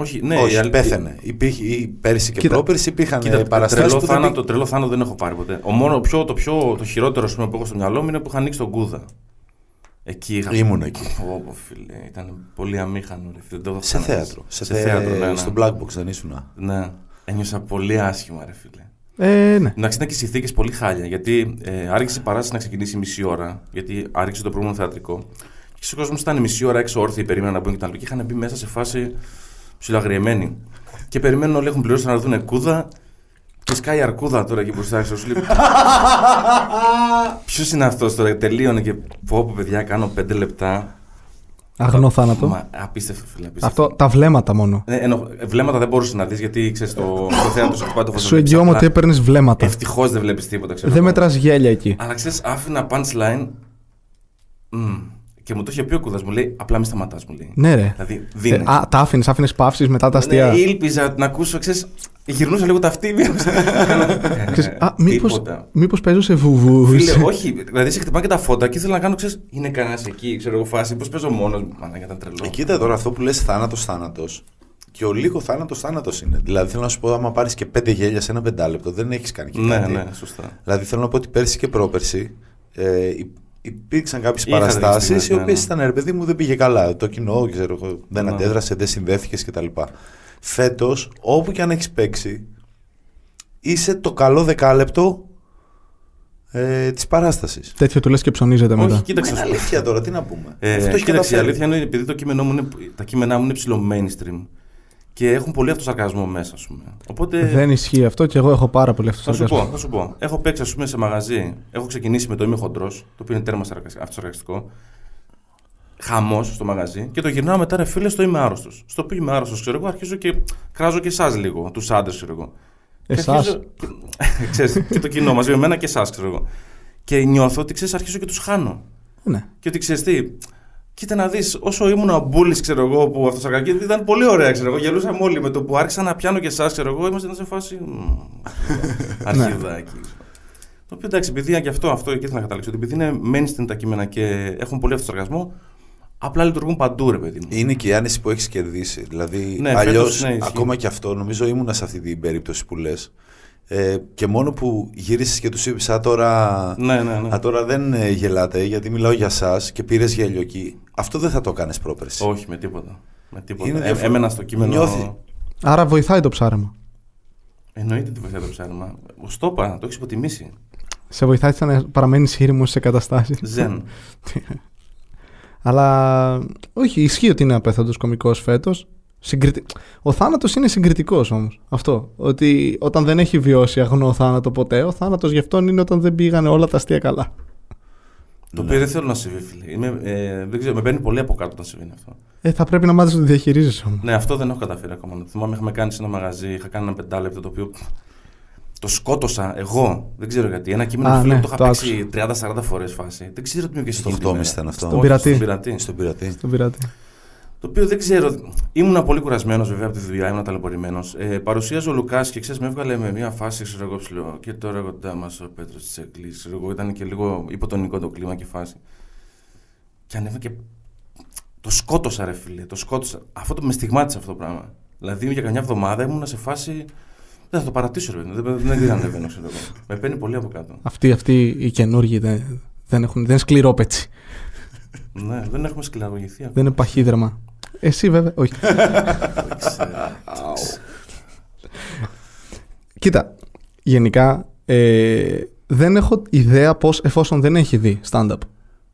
Όχι, ναι, Όχι, η αλ- πέθανε. Υπήρχε, ή πέρυσι και Κοίτα, πρόπερσι υπήρχαν Κοίτα, παραστάσεις τρελό που δεν θάνατο, τρελό θάνατο δεν έχω πάρει ποτέ. Ο μόνο, πιο, το, πιο, το χειρότερο ας πούμε, που έχω στο μυαλό μου είναι που είχα ανοίξει τον Κούδα. Εκεί είχα. Ήμουν εκεί. Πω, πω, φίλε, ήταν πολύ αμήχανο. Ρε, φίλε, δεν το έχω Σε ξαναζήσει. θέατρο. Σε, Σε θέατρο, ναι, ναι. Στο Black Box δεν ήσουν. Ναι, ένιωσα πολύ άσχημα, ρε φίλε. Ε, ναι. Εντάξει, ήταν και οι συνθήκες πολύ χάλια. Γιατί ε, άρχισε η παράσταση να ξεκινήσει μισή ώρα. Γιατί άρχισε το προηγούμενο θεατρικό. Και ο κόσμος ήταν μισή ώρα έξω όρθιοι, περίμεναν να μπουν και τα λοιπά. Και είχαν μπει μέσα σε φάση ψιλοαγριεμένοι. Και περιμένουν όλοι έχουν πληρώσει να δουν κούδα. Και σκάει αρκούδα τώρα εκεί μπροστά. Ξέρω, σου λέει, Ποιος είναι αυτός τώρα, τελείωνε και πω πω παιδιά, κάνω πέντε λεπτά. Αγνό θάνατο. Μα, απίστευτο, φίλε. Απίστευτο. Αυτό τα βλέμματα μόνο. Ε, εννοώ, βλέμματα δεν μπορούσες να δεις γιατί ξέρεις το, το θέατρο σου χτυπάει το Σου εγγυώμαι ότι έπαιρνες βλέμματα. Ευτυχώς δεν βλέπεις τίποτα. Ξέρω Δεν εγώ. μετράς γέλια εκεί. Αλλά ξέρεις, άφηνα punchline. Μμ. Και μου το είχε πει ο κούδα, μου λέει: Απλά μη σταματάς, μου λέει. Ναι, ρε. Δηλαδή, Ε, δίνει. α, τα άφηνες, άφηνες παύσεις μετά τα αστεία. Ναι, ήλπιζα να ακούσω, ξέρεις. Γυρνούσα λίγο τα αυτίμια. Ξέρεις, Ε, α, μήπως, τίποτα. μήπως παίζω σε βουβού. Φίλε, όχι. Δηλαδή, σε χτυπάνε και τα φώτα και ήθελα να κάνω, ξέρεις, είναι κανένας εκεί, ξέρω εγώ, φάση. Πώς παίζω μόνος μου. Μάνα, ήταν τρελό. Ε, κοίτα τώρα αυτό που λες θάνατος θάνατος και ο λίγο θάνατος θάνατος είναι. Δηλαδή θέλω να σου πω άμα πάρεις και πέντε γέλια σε ένα πεντάλεπτο δεν έχεις κάνει και Ναι, κάτι. ναι, σωστά. Δηλαδή θέλω να πω ότι πέρσι και πρόπερσι ε, υ- υπήρξαν κάποιες Είχα τέτοιες παραστάσεις στιγμές, οι ναι, οποίες ναι. ήταν ρε παιδί μου δεν πήγε καλά. Το κοινό ξέρω, εγώ, δεν Ναι. αντέδρασε, δεν συνδέθηκες κτλ. Φέτος όπου και αν έχεις παίξει είσαι το καλό δεκάλεπτο ε, της παράστασης. Τέτοιο του λες και ψωνίζεται Όχι, μετά. κοίταξε. Είναι να σου πω. αλήθεια τώρα, τι να πούμε. Ε, Αυτό έχει κοίταξε, η καταφέρει. αλήθεια είναι επειδή το κείμενό μου είναι, τα κείμενά μου είναι ψηλό mainstream και έχουν πολύ αυτοσαρκασμό μέσα, ας πούμε. Οπότε. Δεν ισχύει αυτό και εγώ έχω πάρα πολύ Θα σου αυτοσαρκασμό. πω, θα σου πω. Έχω παίξει, ας πούμε, σε μαγαζί. Έχω ξεκινήσει με το Είμαι χοντρός, το οποίο είναι τέρμα σαρκα- αυτοσαρκαστικό. Χαμός στο μαγαζί και το γυρνάω μετά, ρε φίλε, στο Είμαι άρρωστος. Στο οποίο είμαι άρρωστος, ξέρω εγώ, αρχίζω και κράζω και εσάς λίγο, τους άντρες, ξέρω εγώ. Και Εσάς; αρχίζω- και- ξέρεις, και το κοινό μαζί με εμένα και εσάς, ξέρω εγώ. Και νιώθω ότι ξέρεις, αρχίζω και τους χάνω. Ναι. Και ότι ξέρεις τι, κοίτα να δεις, όσο ήμουν ο Μπούλης, ξέρω εγώ, που αυτός ήταν πολύ ωραία, ξέρω εγώ. Γελούσαμε όλοι με το που άρχισα να πιάνω και εσάς, ξέρω εγώ, είμαστε σε φάση. μμ, Αρχιδάκι. Το οποίο εντάξει, επειδή είναι και αυτό, αυτό εκεί ήθελα να καταλήξω. Ότι επειδή είναι mainstream τα κείμενα και έχουν πολύ αυτοσαρκασμό, απλά λειτουργούν παντού, ρε παιδί μου. Είναι και η άνεση που έχεις κερδίσει. Δηλαδή, Ναι, αλλιώς, φέτος, ναι, ισχύει. ακόμα και αυτό, νομίζω ήμουνα σε αυτή την περίπτωση που λες. Ε, και μόνο που γύρισες και τους είπες, Α τώρα, Ναι, ναι, ναι. α, τώρα δεν ε, γελάτε, γιατί μιλάω για εσά και πήρες γέλιο εκεί. Αυτό δεν θα το έκανε πρόπερση. Όχι, με τίποτα. Με τίποτα. Είναι Ε, διαφορε- έμενα στο κείμενο. Νιώθει. Άρα βοηθάει το ψάρεμα. Εννοείται ότι βοηθάει το ψάρεμα. Στο είπα, το έχεις υποτιμήσει. Σε βοηθάει σαν να παραμένεις ήρεμος σε καταστάσεις. Ζεν. Αλλά όχι, ισχύει ότι είναι απέθαντος κωμικό φέτος. Συγκριτι... Ο θάνατος είναι συγκριτικός όμως. Αυτό. Ότι όταν δεν έχει βιώσει αγνό θάνατο ποτέ, ο θάνατος γι' αυτόν είναι όταν δεν πήγανε όλα τα αστεία καλά. Το Ναι. οποίο δεν θέλω να συμβεί, φίλε. Είμαι, ε, δεν ξέρω, με παίρνει πολύ από κάτω να συμβαίνει αυτό. Ε, θα πρέπει να μάθεις να το διαχειρίζεσαι όμως. Ναι, αυτό δεν έχω καταφέρει ακόμα. Το θυμάμαι, είχαμε κάνει σε ένα μαγαζί, είχα κάνει ένα πεντάλεπτο το οποίο το σκότωσα εγώ. Δεν ξέρω γιατί. Ένα κείμενο Α, που φίλε, ναι, το είχα το παίξει 30-40 φορές φάση. Δεν ξέρω τι μου έπιασε Στο εκείνη τη 8,5 μέρα. ήταν αυτό. Στον Όχι, πειρατή. Στον πειρατή. Στον πειρατή. Τον πειράτη. Το οποίο δεν ξέρω. Ήμουν πολύ κουρασμένος βέβαια από τη δουλειά, ήμουν ταλαιπωρημένος. Ε, παρουσίαζε ο Λουκάς και ξέρεις, με έβγαλε με μια φάση, ξέρω εγώ ψηλό. Και τώρα κοντά μας ο Πέτρος Τσέκλη. Ξέρω εγώ, ήταν και λίγο υποτονικό το κλίμα και φάση. Και ανέβα και. Το σκότωσα, ρε φίλε. Το σκότωσα. Αυτό το με στιγμάτισε αυτό το πράγμα. Δηλαδή για καμιά εβδομάδα ήμουν σε φάση. Δεν θα το παρατήσω, ρε. Δεν, δεν, δεν ανεβαίνω, ξέρω εγώ. Με παίρνει πολύ από κάτω. Αυτοί, αυτοί οι καινούργοι δεν, δεν, έχουν, δεν είναι σκληρόπετσι. Ναι, δεν έχουμε σκληραγωγηθεί ακόμα. Δεν είναι παχύδρεμα. Εσύ βέβαια, όχι. Δεν ξέρω. Κοίτα, γενικά ε, δεν έχω ιδέα πώς εφόσον δεν έχει δει stand-up.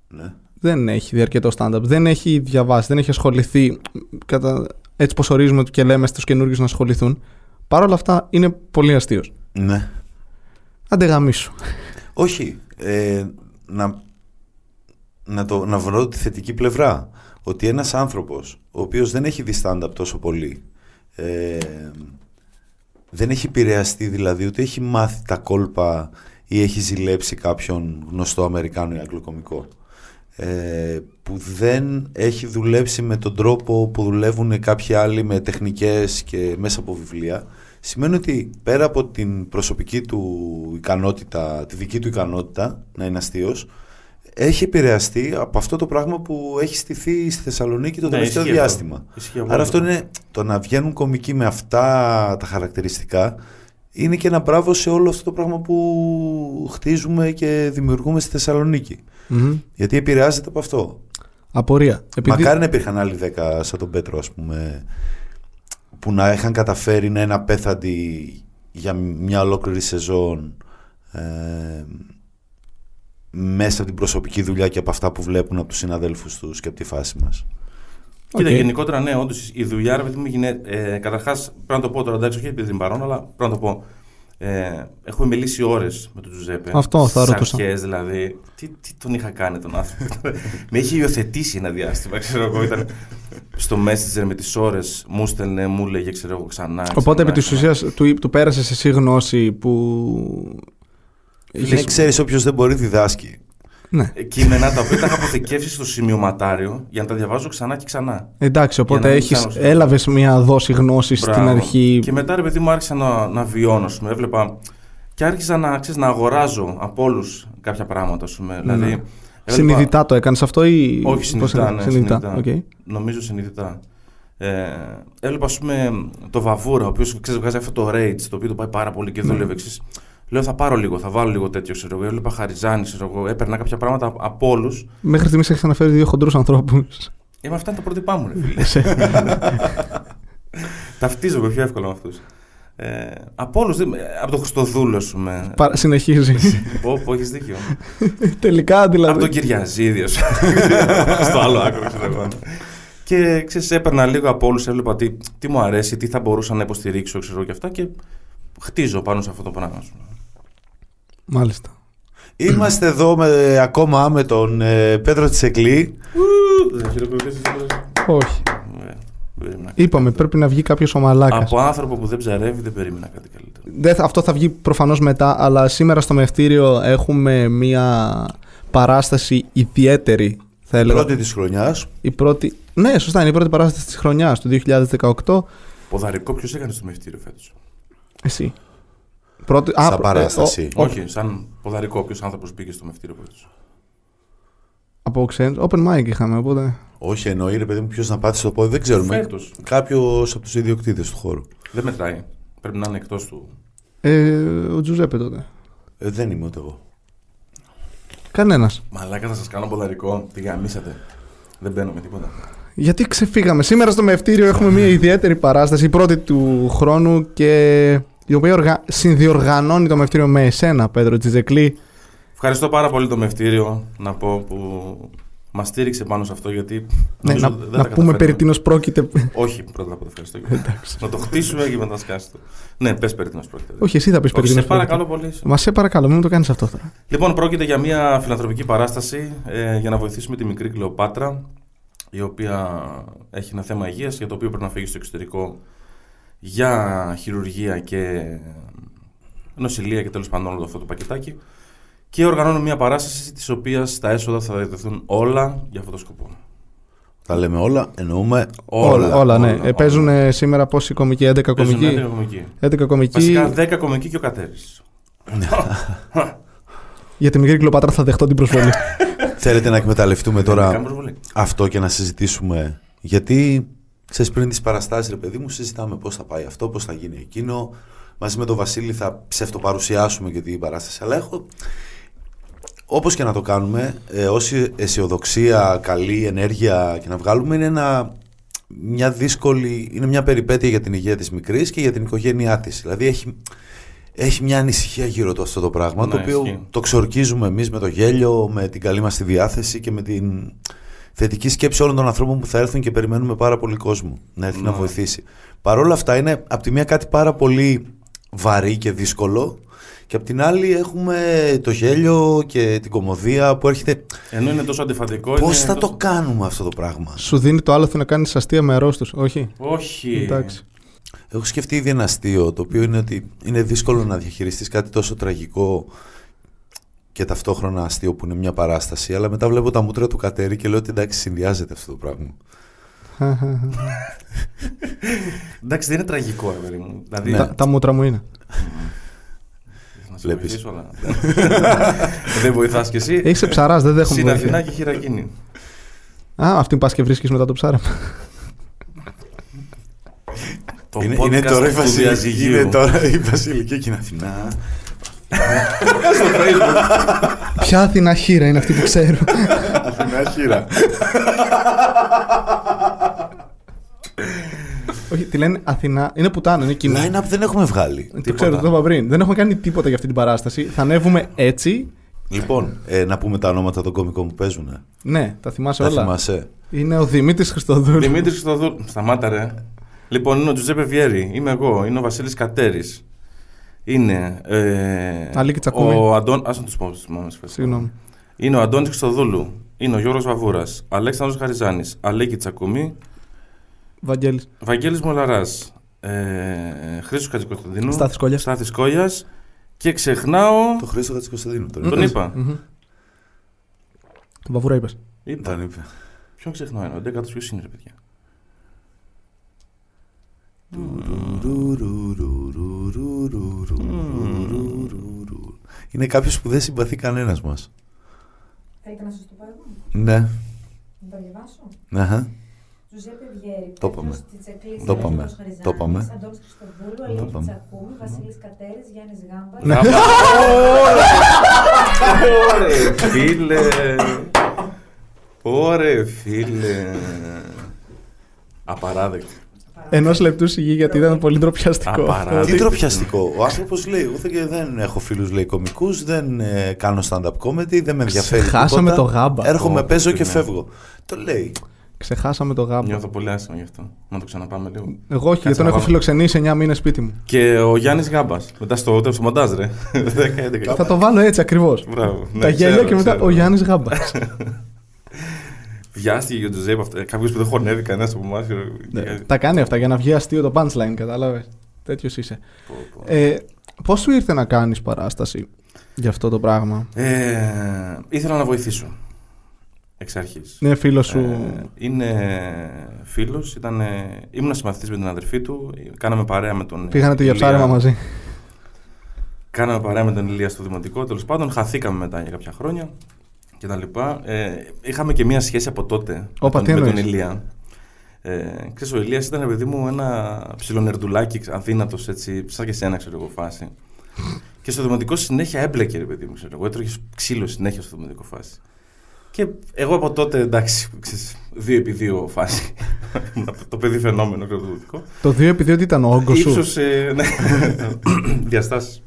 Ναι. Δεν έχει δει αρκετό stand-up. Δεν έχει διαβάσει, δεν έχει ασχοληθεί κατά, έτσι πως ορίζουμε και λέμε στους καινούργιους να ασχοληθούν. Παρ' όλα αυτά είναι πολύ αστείος. ναι. Άντε γαμίσου. Όχι. Ε, να, να, το, να βρω τη θετική πλευρά. Ότι ένας άνθρωπος, ο οποίος δεν έχει δει stand-up τόσο πολύ, ε, δεν έχει επηρεαστεί δηλαδή, ούτε έχει μάθει τα κόλπα ή έχει ζηλέψει κάποιον γνωστό Αμερικάνο ή Αγγλοκομικό, ε, που δεν έχει δουλέψει με τον τρόπο που δουλεύουν κάποιοι άλλοι με τεχνικές και μέσα από βιβλία, σημαίνει ότι πέρα από την προσωπική του ικανότητα, τη δική του ικανότητα να είναι αστείος, έχει επηρεαστεί από αυτό το πράγμα που έχει στηθεί στη Θεσσαλονίκη το Ναι, τελευταίο ισχύει αυτό. διάστημα. Ισχύει Άρα απόλυτα. αυτό είναι το να βγαίνουν κομικοί με αυτά τα χαρακτηριστικά είναι και ένα μπράβο σε όλο αυτό το πράγμα που χτίζουμε και δημιουργούμε στη Θεσσαλονίκη. Μμμ. Γιατί επηρεάζεται από αυτό. Απορία. Επειδή... Μακάρι να υπήρχαν άλλοι δέκα σαν τον Πέτρο, ας πούμε, που να είχαν καταφέρει να είναι απέθαντοι για μια ολόκληρη σεζόν ε, μέσα από την προσωπική δουλειά και από αυτά που βλέπουν από τους συναδέλφους τους και από τη φάση μας. Κοίτα, Οκέι. γενικότερα ναι, όντως η δουλειά, ρε παιδί μου, γίνεται. Ε, Καταρχάς, πρέπει να το πω τώρα, εντάξει, όχι επειδή είναι παρόν, αλλά πρέπει να το πω. Ε, έχουμε μιλήσει ώρες με τον Τζουζέπε. Αυτό θα Στις ρωτούσα. αρχές, δηλαδή. Τι, τι τον είχα κάνει τον άνθρωπο. με είχε υιοθετήσει ένα διάστημα, ξέρω εγώ. Ήταν στο Messenger με τις ώρες, μου στέλνε, μου λέγε, ξέρω εγώ, ξανά. Οπότε επί ξανά, της ξανά. ουσίας του, του πέρασες εσύ γνώση που... Δεν ξέρεις όποιος δεν μπορεί διδάσκει. Ναι. Ε, Κείμενα τα οποία τα είχα αποθηκεύσει στο σημειωματάριο για να τα διαβάζω ξανά και ξανά. Εντάξει, οπότε να μην έχεις, ξανασ- έλαβες μια δόση γνώσης στην Μπράβο. αρχή. Και μετά, ρε παιδί μου, άρχισα να, να βιώνω, ας πούμε. Έβλεπα και άρχισα να, ξέρεις, να αγοράζω από όλους κάποια πράγματα, ας πούμε. Δηλαδή, έβλεπα- Συνειδητά το έκανες αυτό ή... Όχι, πώς συνειδητά, είναι; ναι, συνειδητά. οκέι. Νομίζω συνειδητά. Ε, έβλεπα, ας πούμε, το Βαβούρα, ο οποίος ξέρεις, βγάζει αυτό το rage, το οποίο το πάει πάρα πολύ και Ναι. δούλευε. ξέρεις. Λέω, θα πάρω λίγο, θα βάλω λίγο τέτοιο, ξέρω εγώ. Έβλεπα Χαριζάνη, ξέρω εγώ. Έπαιρνα κάποια πράγματα από όλους. Μέχρι στιγμής έχεις αναφέρει δύο χοντρούς ανθρώπους. Ε, με αυτά είναι τα πρότυπά μου, ρε φίλε. Ταυτίζομαι πιο εύκολα με αυτούς. Ε, από όλους. Από τον Χριστοδούλο, ας πούμε. Πα- Συνεχίζεις. Πω, πω, έχεις δίκιο. Τελικά από δηλαδή. τον Κυριαζίδη, ας πούμε. Στο άλλο άκρο, ξέρω εγώ. Και ξέρεις, έπαιρνα λίγο από όλους, έβλεπα τι, τι μου αρέσει, τι θα μπορούσα να υποστηρίξω, ξέρω και αυτά. Και χτίζω πάνω σε αυτό το πράγμα. ας πούμε. Μάλιστα. Είμαστε εδώ με, ακόμα με τον ε, Πέτρο Τσεκλή. Δεν χειροκροτήσεις, σήμερα. Όχι. Ε, δεν περίμενα. Είπαμε, πρέπει να βγει κάποιος ο μαλάκας. Από άνθρωπο που δεν ψαρεύει, δεν περίμενα κάτι καλύτερο. Δεν θα- αυτό θα βγει προφανώς μετά, αλλά σήμερα στο Μευτήριο έχουμε μία παράσταση ιδιαίτερη, θα έλεγα. Πρώτη της χρονιάς. Η πρώτη... Ναι, σωστά, είναι η πρώτη παράσταση της χρονιάς, του 2018. Ποδαρικό, ποιος έκανε στο μευτήριο φέτος; Εσύ. Πρώτη... Σαν προ- παράσταση. ε, ο- ο- Όχι, σαν ποδαρικό, ποιο άνθρωπος πήγε στο μευτήριο φέτο. από ξένους. Open mic είχαμε, οπότε... Όχι, εννοεί ρε παιδί μου ποιος να πάτησε το πόδι, δεν ξέρουμε. Φέτος. Κάποιος από τους ιδιοκτήτες του χώρου. Δεν μετράει. Πρέπει να είναι εκτός του. Ε, ο Τζουζέπε τότε. Ε, δεν είμαι ούτε εγώ. Κανένας. Μαλάκα θα σας κάνω ποδαρικό. Τι γαμίσατε. Δεν μπαίνω με τίποτα. Γιατί ξεφύγαμε. Σήμερα στο Μευτήριο έχουμε μια ιδιαίτερη παράσταση, η πρώτη του χρόνου και η οποία οργα... συνδιοργανώνει το Μευτήριο με εσένα, Πέτρο Τζιζεκλή. Ευχαριστώ πάρα πολύ το μευτήριο να πω που Μας στήριξε πάνω σε αυτό γιατί. Ναι, νομίζω να, δεν να τα πούμε περί καταφέρνουμε. τίνος πρόκειται. Όχι, πρώτα απ' όλα ευχαριστώ. να το χτίσουμε και μετά σκάσει το. Ναι, πες περί τίνος πρόκειται. Όχι, εσύ θα πεις περί Όχι, τίνος σε παρακαλώ πολύ. Μα σε παρακαλώ, μην μου το κάνεις αυτό τώρα. Λοιπόν, πρόκειται για μια φιλανθρωπική παράσταση ε, για να βοηθήσουμε τη μικρή Κλεοπάτρα, η οποία έχει ένα θέμα υγείας για το οποίο πρέπει να φύγει στο εξωτερικό για χειρουργία και νοσηλεία και τέλος πάντων όλο αυτό το πακετάκι. Και οργανώνουν μια παράσταση της οποίας τα έσοδα θα διατεθούν όλα για αυτό το σκοπό. Τα λέμε όλα, εννοούμε Όλα, όλα, ναι. όλα, Ε, Παίζουν ε, σήμερα πόσοι κομικοί, 11 Παίζουν κομικοί; 11 κομικοί. 11 κομικοί. Βασικά 10 κομικοί και ο Κατέρης. Για τη μικρή Κλεοπάτρα θα δεχτώ την προσβολή. Θέλετε να εκμεταλλευτούμε τώρα Κάνουμε προσβολή. αυτό και να συζητήσουμε; Γιατί ξέρεις, πριν τις παραστάσεις, ρε παιδί μου, συζητάμε πώς θα πάει αυτό, πώς θα γίνει εκείνο. Μαζί με τον Βασίλη θα ψευτοπαρουσιάσουμε και την παράσταση. Αλλά έχω. Όπως και να το κάνουμε, ε, όση αισιοδοξία, καλή ενέργεια και να βγάλουμε, είναι ένα, μια δύσκολη. είναι μια περιπέτεια για την υγεία της μικρής και για την οικογένειά της. Δηλαδή έχει, έχει μια ανησυχία γύρω του αυτό το πράγμα, Ναι, το οποίο ισχύει. το ξορκίζουμε εμείς με το γέλιο, με την καλή μας τη διάθεση και με την θετική σκέψη όλων των ανθρώπων που θα έρθουν και περιμένουμε πάρα πολύ κόσμο να έρθει να Ναι. βοηθήσει. Παρ' όλα αυτά είναι από τη μία κάτι πάρα πολύ βαρύ και δύσκολο και απ' την άλλη έχουμε το γέλιο και την κομμωδία που έρχεται. Ενώ είναι τόσο αντιφατικό. Πώς είναι θα τόσο- το κάνουμε αυτό το πράγμα; Σου δίνει το άλλο να κάνεις αστεία με αρρώστου. Όχι; Όχι. Εντάξει. Έχω σκεφτεί ήδη ένα αστείο το οποίο είναι ότι είναι δύσκολο να διαχειριστείς κάτι τόσο τραγικό και ταυτόχρονα αστείο που είναι μια παράσταση. Αλλά μετά βλέπω τα μούτρα του Κατέρη και λέω ότι εντάξει, συνδυάζεται αυτό το πράγμα. Εντάξει, δεν είναι τραγικό, ρε παιδί μου. Δηλαδή, Ναι. τα, τα μούτρα μου είναι. να σε Βλέπεις. βοηθήσω, αλλά... δεν βοηθάς κι εσύ. Έχεις ψαράς, δεν δέχομαι. Στην βοήθεια. Αθηνά και χειρακίνη. Α, αυτήν πας και βρίσκεις μετά το ψάρα. Το είναι, podcast είναι τώρα η του Βασιλική, διαζυγίου. είναι τώρα η Βασιλική και είναι Αθηνά. Στο Facebook. Ποια Αθηνά χείρα είναι αυτή που ξέρω. Αθηνά χείρα. Όχι, τη λένε Αθηνά. Είναι πουτάνα, είναι κοινό. Line-up δεν έχουμε βγάλει. Το ξέρω, το είπα πριν. Δεν έχουμε κάνει τίποτα για αυτή την παράσταση. Θα ανέβουμε έτσι. Λοιπόν, ε, να πούμε τα ονόματα των κομικών που παίζουν. Ναι, τα θυμάσαι Τα όλα. θυμάσαι. Είναι ο Δημήτρης Χριστοδούλου. Δημήτρης Χριστοδούλου. Σταμάτα, ρε. Λοιπόν, είναι ο Τζουζέπε Βιέρη. Είμαι εγώ. Είναι ο Βασίλης Κατέρης. Είναι. Ε, Αλίκη Τσακούμη. Ο Αντών. Α τους πω. συγγνώμη, σε ευχαριστώ. Συγγνώμη. Είναι ο Αντώνης Χριστοδούλου. Είναι ο Γιώργος Βαβούρας. Αλέξανδρος Χαριζάνης. Αλίκη Τσακουμή. Βαγγέλης. Βαγγέλης Μολαράς. Ε, Χρήστος Χατζικοσταντίνου. Στάθης Κόλλιας. Στάθης Κόλλιας. Και ξεχνάω. Το Χρήστο Χατζικοσταντίνου τον Τον είπες. είπα. Μμμ. Τον Βαβούρα είπες. είπα. Τον είπε. Ποιον ξεχνάω ένα. Ο Ντέκατος ποιος είναι, ρε παιδιά. Είναι κάποιος που δεν συμπαθεί κανένας μας. Θέλετε να σας το πω εγώ, Ναι. να το διαβάσω; Αχα. Τζουζέπε Βιέρη, Το Πέτρος είπαμε. Τσιτσεκλής, Το είπαμε. Αλέξανδρος Χαριζάνης, Το είπαμε. Αντώνης Χριστοδούλου, Το Αλέκη είπαμε. Τσακούμη, Βασίλης Κατέρης, Γιάννης Γάμπας. Ναι. Ωρε φίλε. Ωρε φίλε. Απαράδεκτη. Ενός λεπτού σιγή γιατί ήταν πολύ ντροπιαστικό. Απαράδεκτο. Τι ντροπιαστικό. Ο άνθρωπος λέει: Ούτε και δεν έχω φίλους λέει κομικούς, δεν ε, κάνω stand-up comedy, δεν με ενδιαφέρει. Ξεχάσαμε τίποτα. το γάμπα. Έρχομαι, Ω, παίζω και ναι. φεύγω. Το λέει. Ξεχάσαμε το γάμπα. Νιώθω πολύ άσχημα γι' αυτό. Να το ξαναπάμε λίγο. Εγώ όχι, γιατί Κάτσε τον να έχω βάλω. φιλοξενήσει 9 μήνες σπίτι μου. Και ο Γιάννης Γάμπας. Μετά στο, στο μοντάζ, ρε. 10-11. Θα το βάλω έτσι ακριβώς. Μπράβο. Ναι, Τα γέλια ξέρω, και μετά ξέρω. ο Γιάννης Γάμπας. Βιάστηκε για τον Τζουζέπ αυτό. Κάποιος που δεν χωνεύει κανένας από εμάς. Ναι, Τα κάνει αυτά για να βγει αστείο το punchline, κατάλαβες. Τέτοιος είσαι. Ε, Πώς σου ήρθε να κάνεις παράσταση για αυτό το πράγμα; Ε, ήθελα να βοηθήσω. Εξ αρχής. Είναι φίλος σου. Ε, είναι φίλος, ήταν, ήμουν συμμαθητής με την αδερφή του, κάναμε παρέα με τον Πήγανε το για Ηλία. ψάρεμα μαζί. Κάναμε παρέα με τον Ηλία στο δημοτικό, τέλος πάντων, χαθήκαμε μετά για κάποια χρόνια και τα λοιπά. Ε, είχαμε και μία σχέση από τότε Όπα, με, τι τον, με τον εννοείς; Ηλία. Ε, ξέρεις, ο Ηλίας ήταν, παιδί μου, ένα ψιλονερντουλάκι αδύνατος, έτσι, σαν και σένα, ξέρω εγώ, φάση. και στο δημοτικό συνέχεια έμπλεκε, ρε παιδί μου, ξέρω εγώ, έτρωγε ξύλο συνέχεια στο δημοτικό φάση. Και εγώ από τότε, εντάξει, ξέρεις, δύο επί δύο φάση. το παιδί φαινόμενο, ξέρω, το δημοτικό. Το 2 επειδή ότι ήταν ο όγκος σου; Ύψος, ε, ναι, διαστάσεις.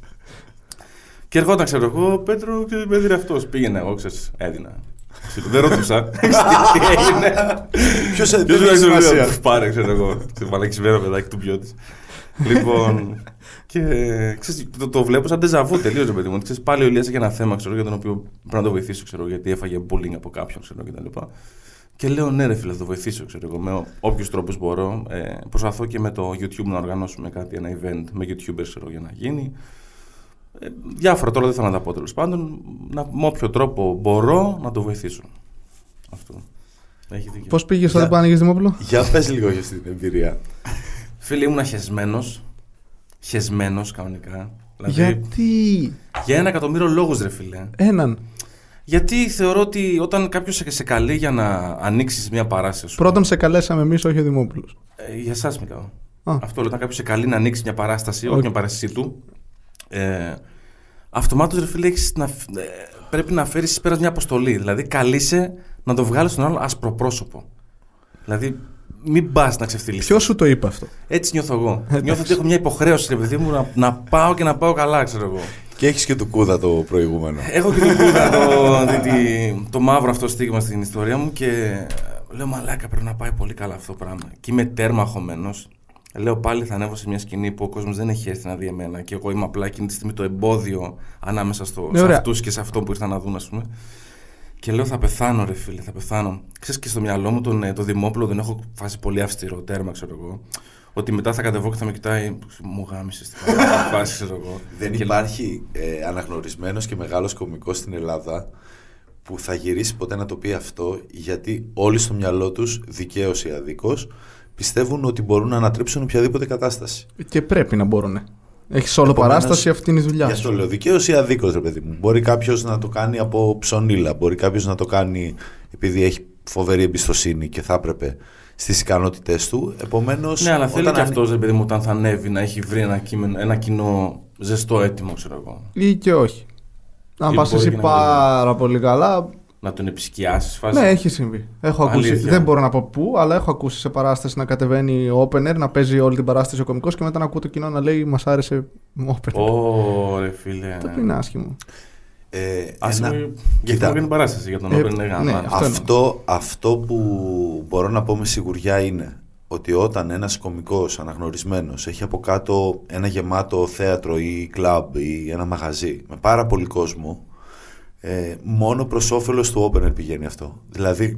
Και ερχόταν, ξέρω εγώ, Πέτρο, και με έδινε αυτός. Πήγαινε εγώ, ξέρεις, έδινα. Δεν ρωτούσα. Ξέρεις τι έγινε. Ποιος σε Ποιος δεν έχει βγάζει το σημασία. βιβλίο. Πάρε, ξέρω εγώ. Τι μαλακισμένο παιδάκι του ποιότη. Λοιπόν. Και ξέρεις, το, το βλέπω σαν τεζαβού τελείως, ρε παιδί μου. Ξέρεις, πάλι ο Ηλίας έχει ένα θέμα ξέρω, για τον οποίο πρέπει να το βοηθήσω, ξέρω, γιατί έφαγε bullying από κάποιον ξέρω, κτλ. Και λέω ναι, ρε φίλε, θα το βοηθήσω ξέρω, εγώ, με όποιους τρόπους μπορώ. Ε, προσπαθώ και με το YouTube να οργανώσουμε κάτι, ένα event με YouTubers ξέρω, για να γίνει. Ε, διάφορα τώρα δεν θέλω να τα πω τέλος πάντων. Να, με όποιο τρόπο μπορώ να το βοηθήσω. Αυτό. Έχει δίκιο. Πώς πήγες τότε Για- που άνοιγε Δημόπουλο; Για πες λίγο για αυτή την εμπειρία. Φίλε, ήμουν χεσμένος. Χεσμένος κανονικά. Δηλαδή, Γιατί; για ένα εκατομμύριο λόγους, ρε φίλε. Έναν. Γιατί θεωρώ ότι όταν κάποιος σε, σε καλεί για να ανοίξεις μια παράσταση. σου, Πρώτον σε καλέσαμε εμείς, όχι ο Δημόπουλος. Ε, για εσάς μιλάω. Α. Αυτό λέω, όταν κάποιος σε καλεί να ανοίξει μια παράσταση, Οκέι. όχι μια παράστασή του. Ε, Αυτομάτως, ρε φίλε, έχεις να, φ- ε, πρέπει να φέρεις πέρας μια αποστολή. Δηλαδή, καλείσαι να το βγάλεις στον άλλο ασπροπρόσωπο. Δηλαδή, μην πας να ξεφτυλίσεις. Ποιος σου το είπε αυτό; Έτσι νιώθω εγώ. Νιώθω ότι έχω μια υποχρέωση, ρε παιδί μου, να, να πάω και να πάω καλά, ξέρω εγώ. Και έχεις και του κούδα το προηγούμενο. Έχω και το κούδα το, το, το, το μαύρο αυτό στίγμα στην ιστορία μου και λέω μαλάκα πρέπει να πάει πολύ καλά αυτό το πράγμα. Και είμαι τέρμα αγχωμένο. Λέω πάλι θα ανέβω σε μια σκηνή που ο κόσμος δεν έχει έρθει να δει εμένα και εγώ είμαι απλά εκείνη τη στιγμή το εμπόδιο ανάμεσα στο, Ναι, σε ωραία. αυτούς και σε αυτό που ήρθαν να δουν, ας πούμε. Και λέω θα πεθάνω, ρε φίλε, θα πεθάνω. Ξέρεις και στο μυαλό μου τον, ε, το Δημόπουλο δεν έχω φάσει πολύ αυστηρό τέρμα, ξέρω εγώ. Ότι μετά θα κατεβώ και θα με κοιτάει. Μου γάμισες στην φάση, ξέρω εγώ. Δεν Και υπάρχει ε, αναγνωρισμένος και μεγάλος κωμικός στην Ελλάδα που θα γυρίσει ποτέ να το πει αυτό γιατί όλοι στο μυαλό τους, δικαίως ή αδίκως, πιστεύουν ότι μπορούν να ανατρέψουν οποιαδήποτε κατάσταση. Και πρέπει να μπορούν. Έχεις όλο Επομένως, παράσταση, αυτή είναι η δουλειά Γι' αυτό σου. λέω δικαίως ή αδίκως, ρε παιδί μου. Μπορεί κάποιος να το κάνει από ψωνίλα, μπορεί κάποιος να το κάνει επειδή έχει φοβερή εμπιστοσύνη και θα έπρεπε στις ικανότητές του. Επομένως, Ναι, αλλά θέλει όταν και ανοί- αυτός, ρε παιδί μου, όταν θα ανέβει να έχει βρει ένα, κείμενο, ένα κοινό ζεστό έτοιμο, ξέρω εγώ. Ή και όχι. Αν Ή πας μπορεί εσύ και να πάρα πολύ καλά. Να τον επισκιάσεις, φάση; Ναι, έχει συμβεί. Έχω ακούσει. Αλήθεια. Δεν μπορώ να πω πού, αλλά έχω ακούσει σε παράσταση να κατεβαίνει ο opener, να παίζει όλη την παράσταση ο κωμικός και μετά να ακούω το κοινό να λέει Μας άρεσε ο opener. Ωρε φίλε. Το οποίο είναι άσχημο. ε, Άσχημο ένα- γιατί Κοίτα. μου κάνει παράσταση για τον Ε, Όπεν είναι ναι, γάμα. αυτό εννοώ. Αυτό, αυτό που μπορώ να πω με σιγουριά είναι ότι όταν ένας κωμικός αναγνωρισμένος έχει από κάτω ένα γεμάτο θέατρο ή κλαμπ ή ένα μαγαζί με πάρα πολύ κόσμο ε, μόνο προς όφελος του opener πηγαίνει αυτό. Δηλαδή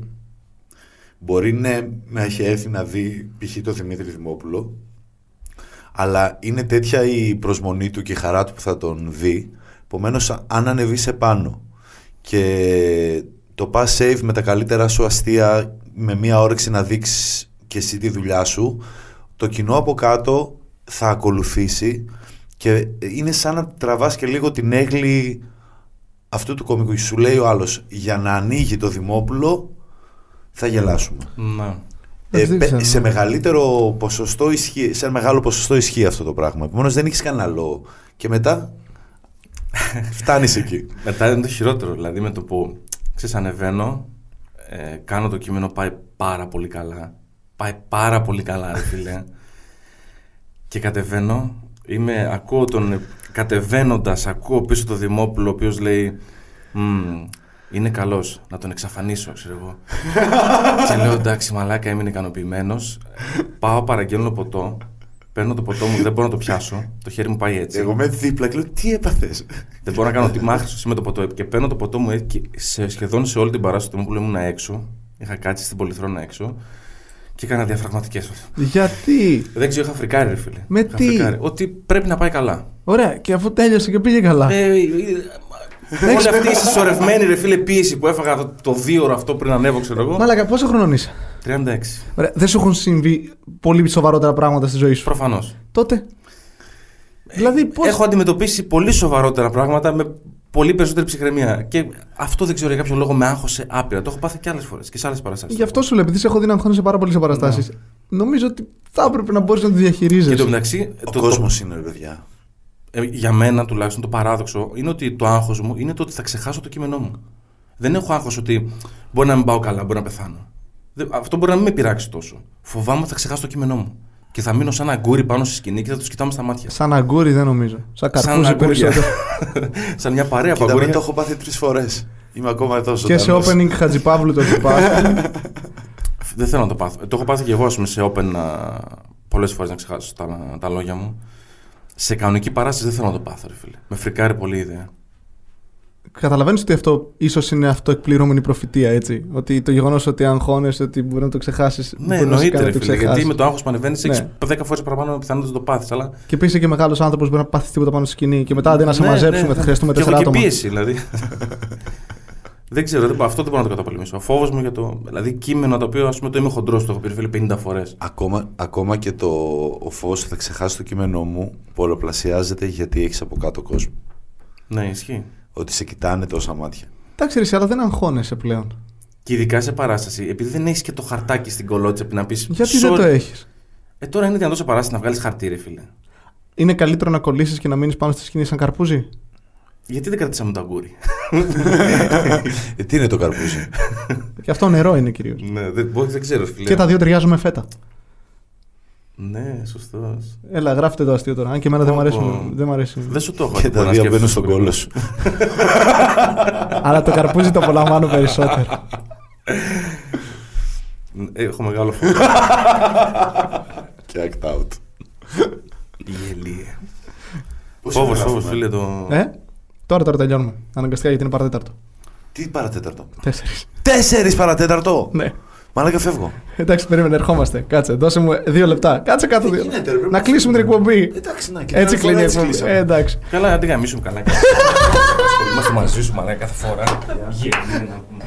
μπορεί ναι, να έχει έρθει να δει π.χ. το Δημήτρη Δημόπουλο αλλά είναι τέτοια η προσμονή του και η χαρά του που θα τον δει επομένως αν ανεβεί σε πάνω και το πας save με τα καλύτερα σου αστεία με μία όρεξη να δείξεις και εσύ τη δουλειά σου το κοινό από κάτω θα ακολουθήσει και είναι σαν να τραβάς και λίγο την έγκλη αυτού του κομικού σου λέει ο άλλος για να ανοίγει το Δημόπουλο θα γελάσουμε Ναι. ε, Δεν πε- ξέρω. σε μεγαλύτερο ποσοστό ισχύει, σε ένα μεγάλο ποσοστό ισχύει αυτό το πράγμα. Επομένως δεν έχεις κανένα λόγο. Και μετά φτάνεις εκεί. Μετά είναι το χειρότερο. Δηλαδή με το που ξέρεις, ανεβαίνω, ε, κάνω το κείμενο, πάει πάρα πολύ καλά. Πάει πάρα πολύ καλά, ρε φίλε. και κατεβαίνω, είμαι, ακούω τον. Κατεβαίνοντας, ακούω πίσω το Δημόπουλο, ο οποίος λέει. «Μμμ, είναι καλός, να τον εξαφανίσω, ξέρω εγώ. και λέω εντάξει, μαλάκα, είμαι ικανοποιημένος. Πάω, παραγγέλνω ποτό. Παίρνω το ποτό μου, δεν μπορώ να το πιάσω. Το χέρι μου πάει έτσι. Εγώ με δίπλα και λέω τι έπαθες; Δεν μπορώ να κάνω τι μάχη με το ποτό. Και παίρνω το ποτό μου έτσι και σε, σχεδόν σε όλη την παράσταση του που ήμουν έξω. Είχα κάτσει στην πολυθρόνα έξω και έκανα διαφραγματικέ. Γιατί. Δεν ξέρω, είχα φρικάρει, ρε φίλε. Με Είχα τι? φρικάρει. Ότι πρέπει να πάει καλά. Ωραία, και αφού τέλειωσε και πήγε καλά. Ε, ε, ε, Όλη αυτή η συσσωρευμένη ρε φίλε πίεση που έφαγα το, το δύο ώρα αυτό πριν ανέβω, ξέρω εγώ. Μάλακα, πόσο χρόνο είσαι. 36. Ωραία, δεν σου έχουν συμβεί πολύ σοβαρότερα πράγματα στη ζωή σου. Προφανώ. Τότε. Δηλαδή, πώ. Έχω αντιμετωπίσει πολύ σοβαρότερα πράγματα με πολύ περισσότερη ψυχραιμία. Και αυτό δεν ξέρω για κάποιο λόγο με άγχωσε άπειρα. Το έχω πάθει και άλλες φορές και σε άλλες παραστάσεις. Γι' αυτό σου λέω, επειδή σε έχω δει να αγχώνεσαι πάρα πολύ σε παραστάσεις. Νομίζω ότι θα έπρεπε να μπορείς να το Και διαχειρίζεσαι. το μεταξύ, Ο το, κόσμος είναι, ρε παιδιά. ε, για μένα τουλάχιστον το παράδοξο είναι ότι το άγχος μου είναι το ότι θα ξεχάσω το κείμενό μου. Δεν έχω άγχος ότι μπορεί να μην πάω καλά, μπορεί να πεθάνω. Δεν- αυτό μπορεί να μην με πειράξει τόσο. Φοβάμαι ότι θα ξεχάσω το κείμενό μου. Και θα μείνω σαν αγκούρι πάνω στη σκηνή και θα τους κοιτάμε στα μάτια. Σαν αγκούρι δεν νομίζω. Σαν καρπούζι αγκούρια. περισσότερο. σαν μια παρέα από Κοίτα, με αγκούρια. το έχω πάθει τρεις φορές. Είμαι ακόμα εδώ Και σε ζωντανός. opening Χατζηπαύλου το έχει πάθει. Δεν θέλω να το πάθω. Ε, Το έχω πάθει και εγώ ας πούμε, σε open πολλές φορές να ξεχάσω τα, τα λόγια μου. Σε κανονική παράσταση δεν θέλω να το πάθω, ρε φίλε. Με φρικάρει πολύ η ιδέα. Καταλαβαίνεις ότι αυτό ίσως είναι αυτό εκπληρώμενη προφητεία, έτσι; Ότι το γεγονός ότι αγχώνεσαι, ότι μπορεί να το ξεχάσεις. Ναι, εννοείται, ρε φίλε. Γιατί με το άγχος που ανεβαίνεις, έχεις 10 φορές παραπάνω πιθανότητα να το πάθεις. Αλλά... Και επίσης είσαι και μεγάλος άνθρωπος, μπορεί να πάθει τίποτα πάνω στη σκηνή. Και μετά αντί να σε Ναι, μαζέψουμε, ναι, θα ναι. χρειαστούμε Και τέσσερα έχω και άτομα. πίεση, δηλαδή. δεν ξέρω, δεν, αυτό δεν μπορώ να το καταπολεμήσω. Ο φόβος μου για το. Δηλαδή, κείμενο το οποίο ας πούμε, το είμαι χοντρός, το έχω πει ρε φίλε 50 φορές. Ακόμα, ακόμα και το, ο φως θα ξεχάσει το κείμενό μου πολλαπλασιάζεται γιατί έχεις από κάτω κόσμο. Ναι, ισχύει. Ότι σε κοιτάνε τόσα μάτια. Εντάξει, ρε, εσύ, αλλά δεν αγχώνεσαι πλέον. Και ειδικά σε παράσταση, επειδή δεν έχεις και το χαρτάκι στην κολότσεπη να πεις. Γιατί δεν το έχεις; Ε, τώρα είναι δυνατό σε παράσταση να βγάλεις χαρτί, ρε φίλε. Είναι καλύτερο να κολλήσεις και να μείνεις πάνω στη σκηνή σαν καρπούζι; Γιατί δεν κρατήσαμε το αγκούρι; ε, τι είναι το καρπούζι; Και αυτό νερό είναι κυρίως. ναι, δεν, μπορεί- δεν ξέρω, φίλε. Και τα δύο ταιριάζουν με φέτα. Ναι, σωστός. Έλα, γράφτε το αστείο τώρα. Αν και εμένα δεν μου Πω, αρέσει. πω. Δεν μ' αρέσει. Δεν σου το έχω και πει, τα να δύο σκέφτεσαι μπαίνουν στον πολύ. κόλλο σου. Αλλά το καρπούζι το απολαμβάνω περισσότερο. Ε, Έχω μεγάλο φόβο. και act out. Γελίε. Πώς Φόβος, είναι φόβος, γράφουμε; φίλε. Το... ε, τώρα τώρα τελειώνουμε. Αναγκαστικά γιατί είναι παρατέταρτο. Τι παρατέταρτο; Τέσσερις. Τέσσερις παρατέταρτο. Ναι. Μαλάκα φεύγω. Εντάξει, περίμενε, ερχόμαστε. Κάτσε, δώσε μου δύο λεπτά. Κάτσε κάτω Τι δύο γίνεται, λεπτά. ρε, πρέπει Να να κλείσουμε την εκπομπή. Εντάξει, να και Έτσι την άλλη κλείνει η φορά εκπομπή. κλείσαμε. Ε, εντάξει. Καλά, αντί γαμίσουμε καλά. Είμαστε μαζί σου, μαλάκα, κάθε φορά. Γελίε να πούμε.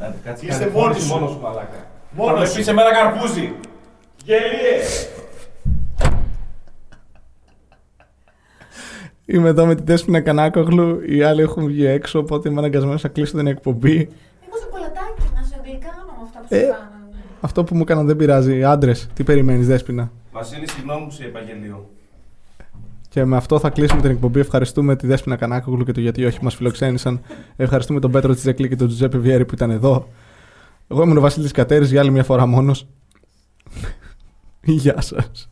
Άντε, κάτσε, Είστε κάνε μόνοι φωνή σου. μόνος σου, μαλάκα. Μόνος Θα με σου. πεις εμένα καρπούζι. Γελίε! Είμαι εδώ με την Τέσπινα Κανάκογλου. Οι άλλοι έχουν βγει έξω, οπότε είμαι αναγκασμένος να κλείσω την εκπομπή. Εγώ σοκολατάκι, να σε γλυκάνω με αυτά που Ε. σου κάνανε. Αυτό που μου έκαναν δεν πειράζει. Άντρες, τι περιμένεις, Δέσπινα. Βασίλη, συγγνώμη που σε είπα γελίο. Και με αυτό θα κλείσουμε την εκπομπή. Ευχαριστούμε τη Δέσπινα Κανάκογλου και το γιατί όχι μας φιλοξένησαν. Ευχαριστούμε τον Πέτρο Τσιζεκλή και τον Τζουζέπε Βιέρη που ήταν εδώ. Εγώ ήμουν ο Βασίλης Κατέρης για άλλη μια φορά μόνος. Γεια σας.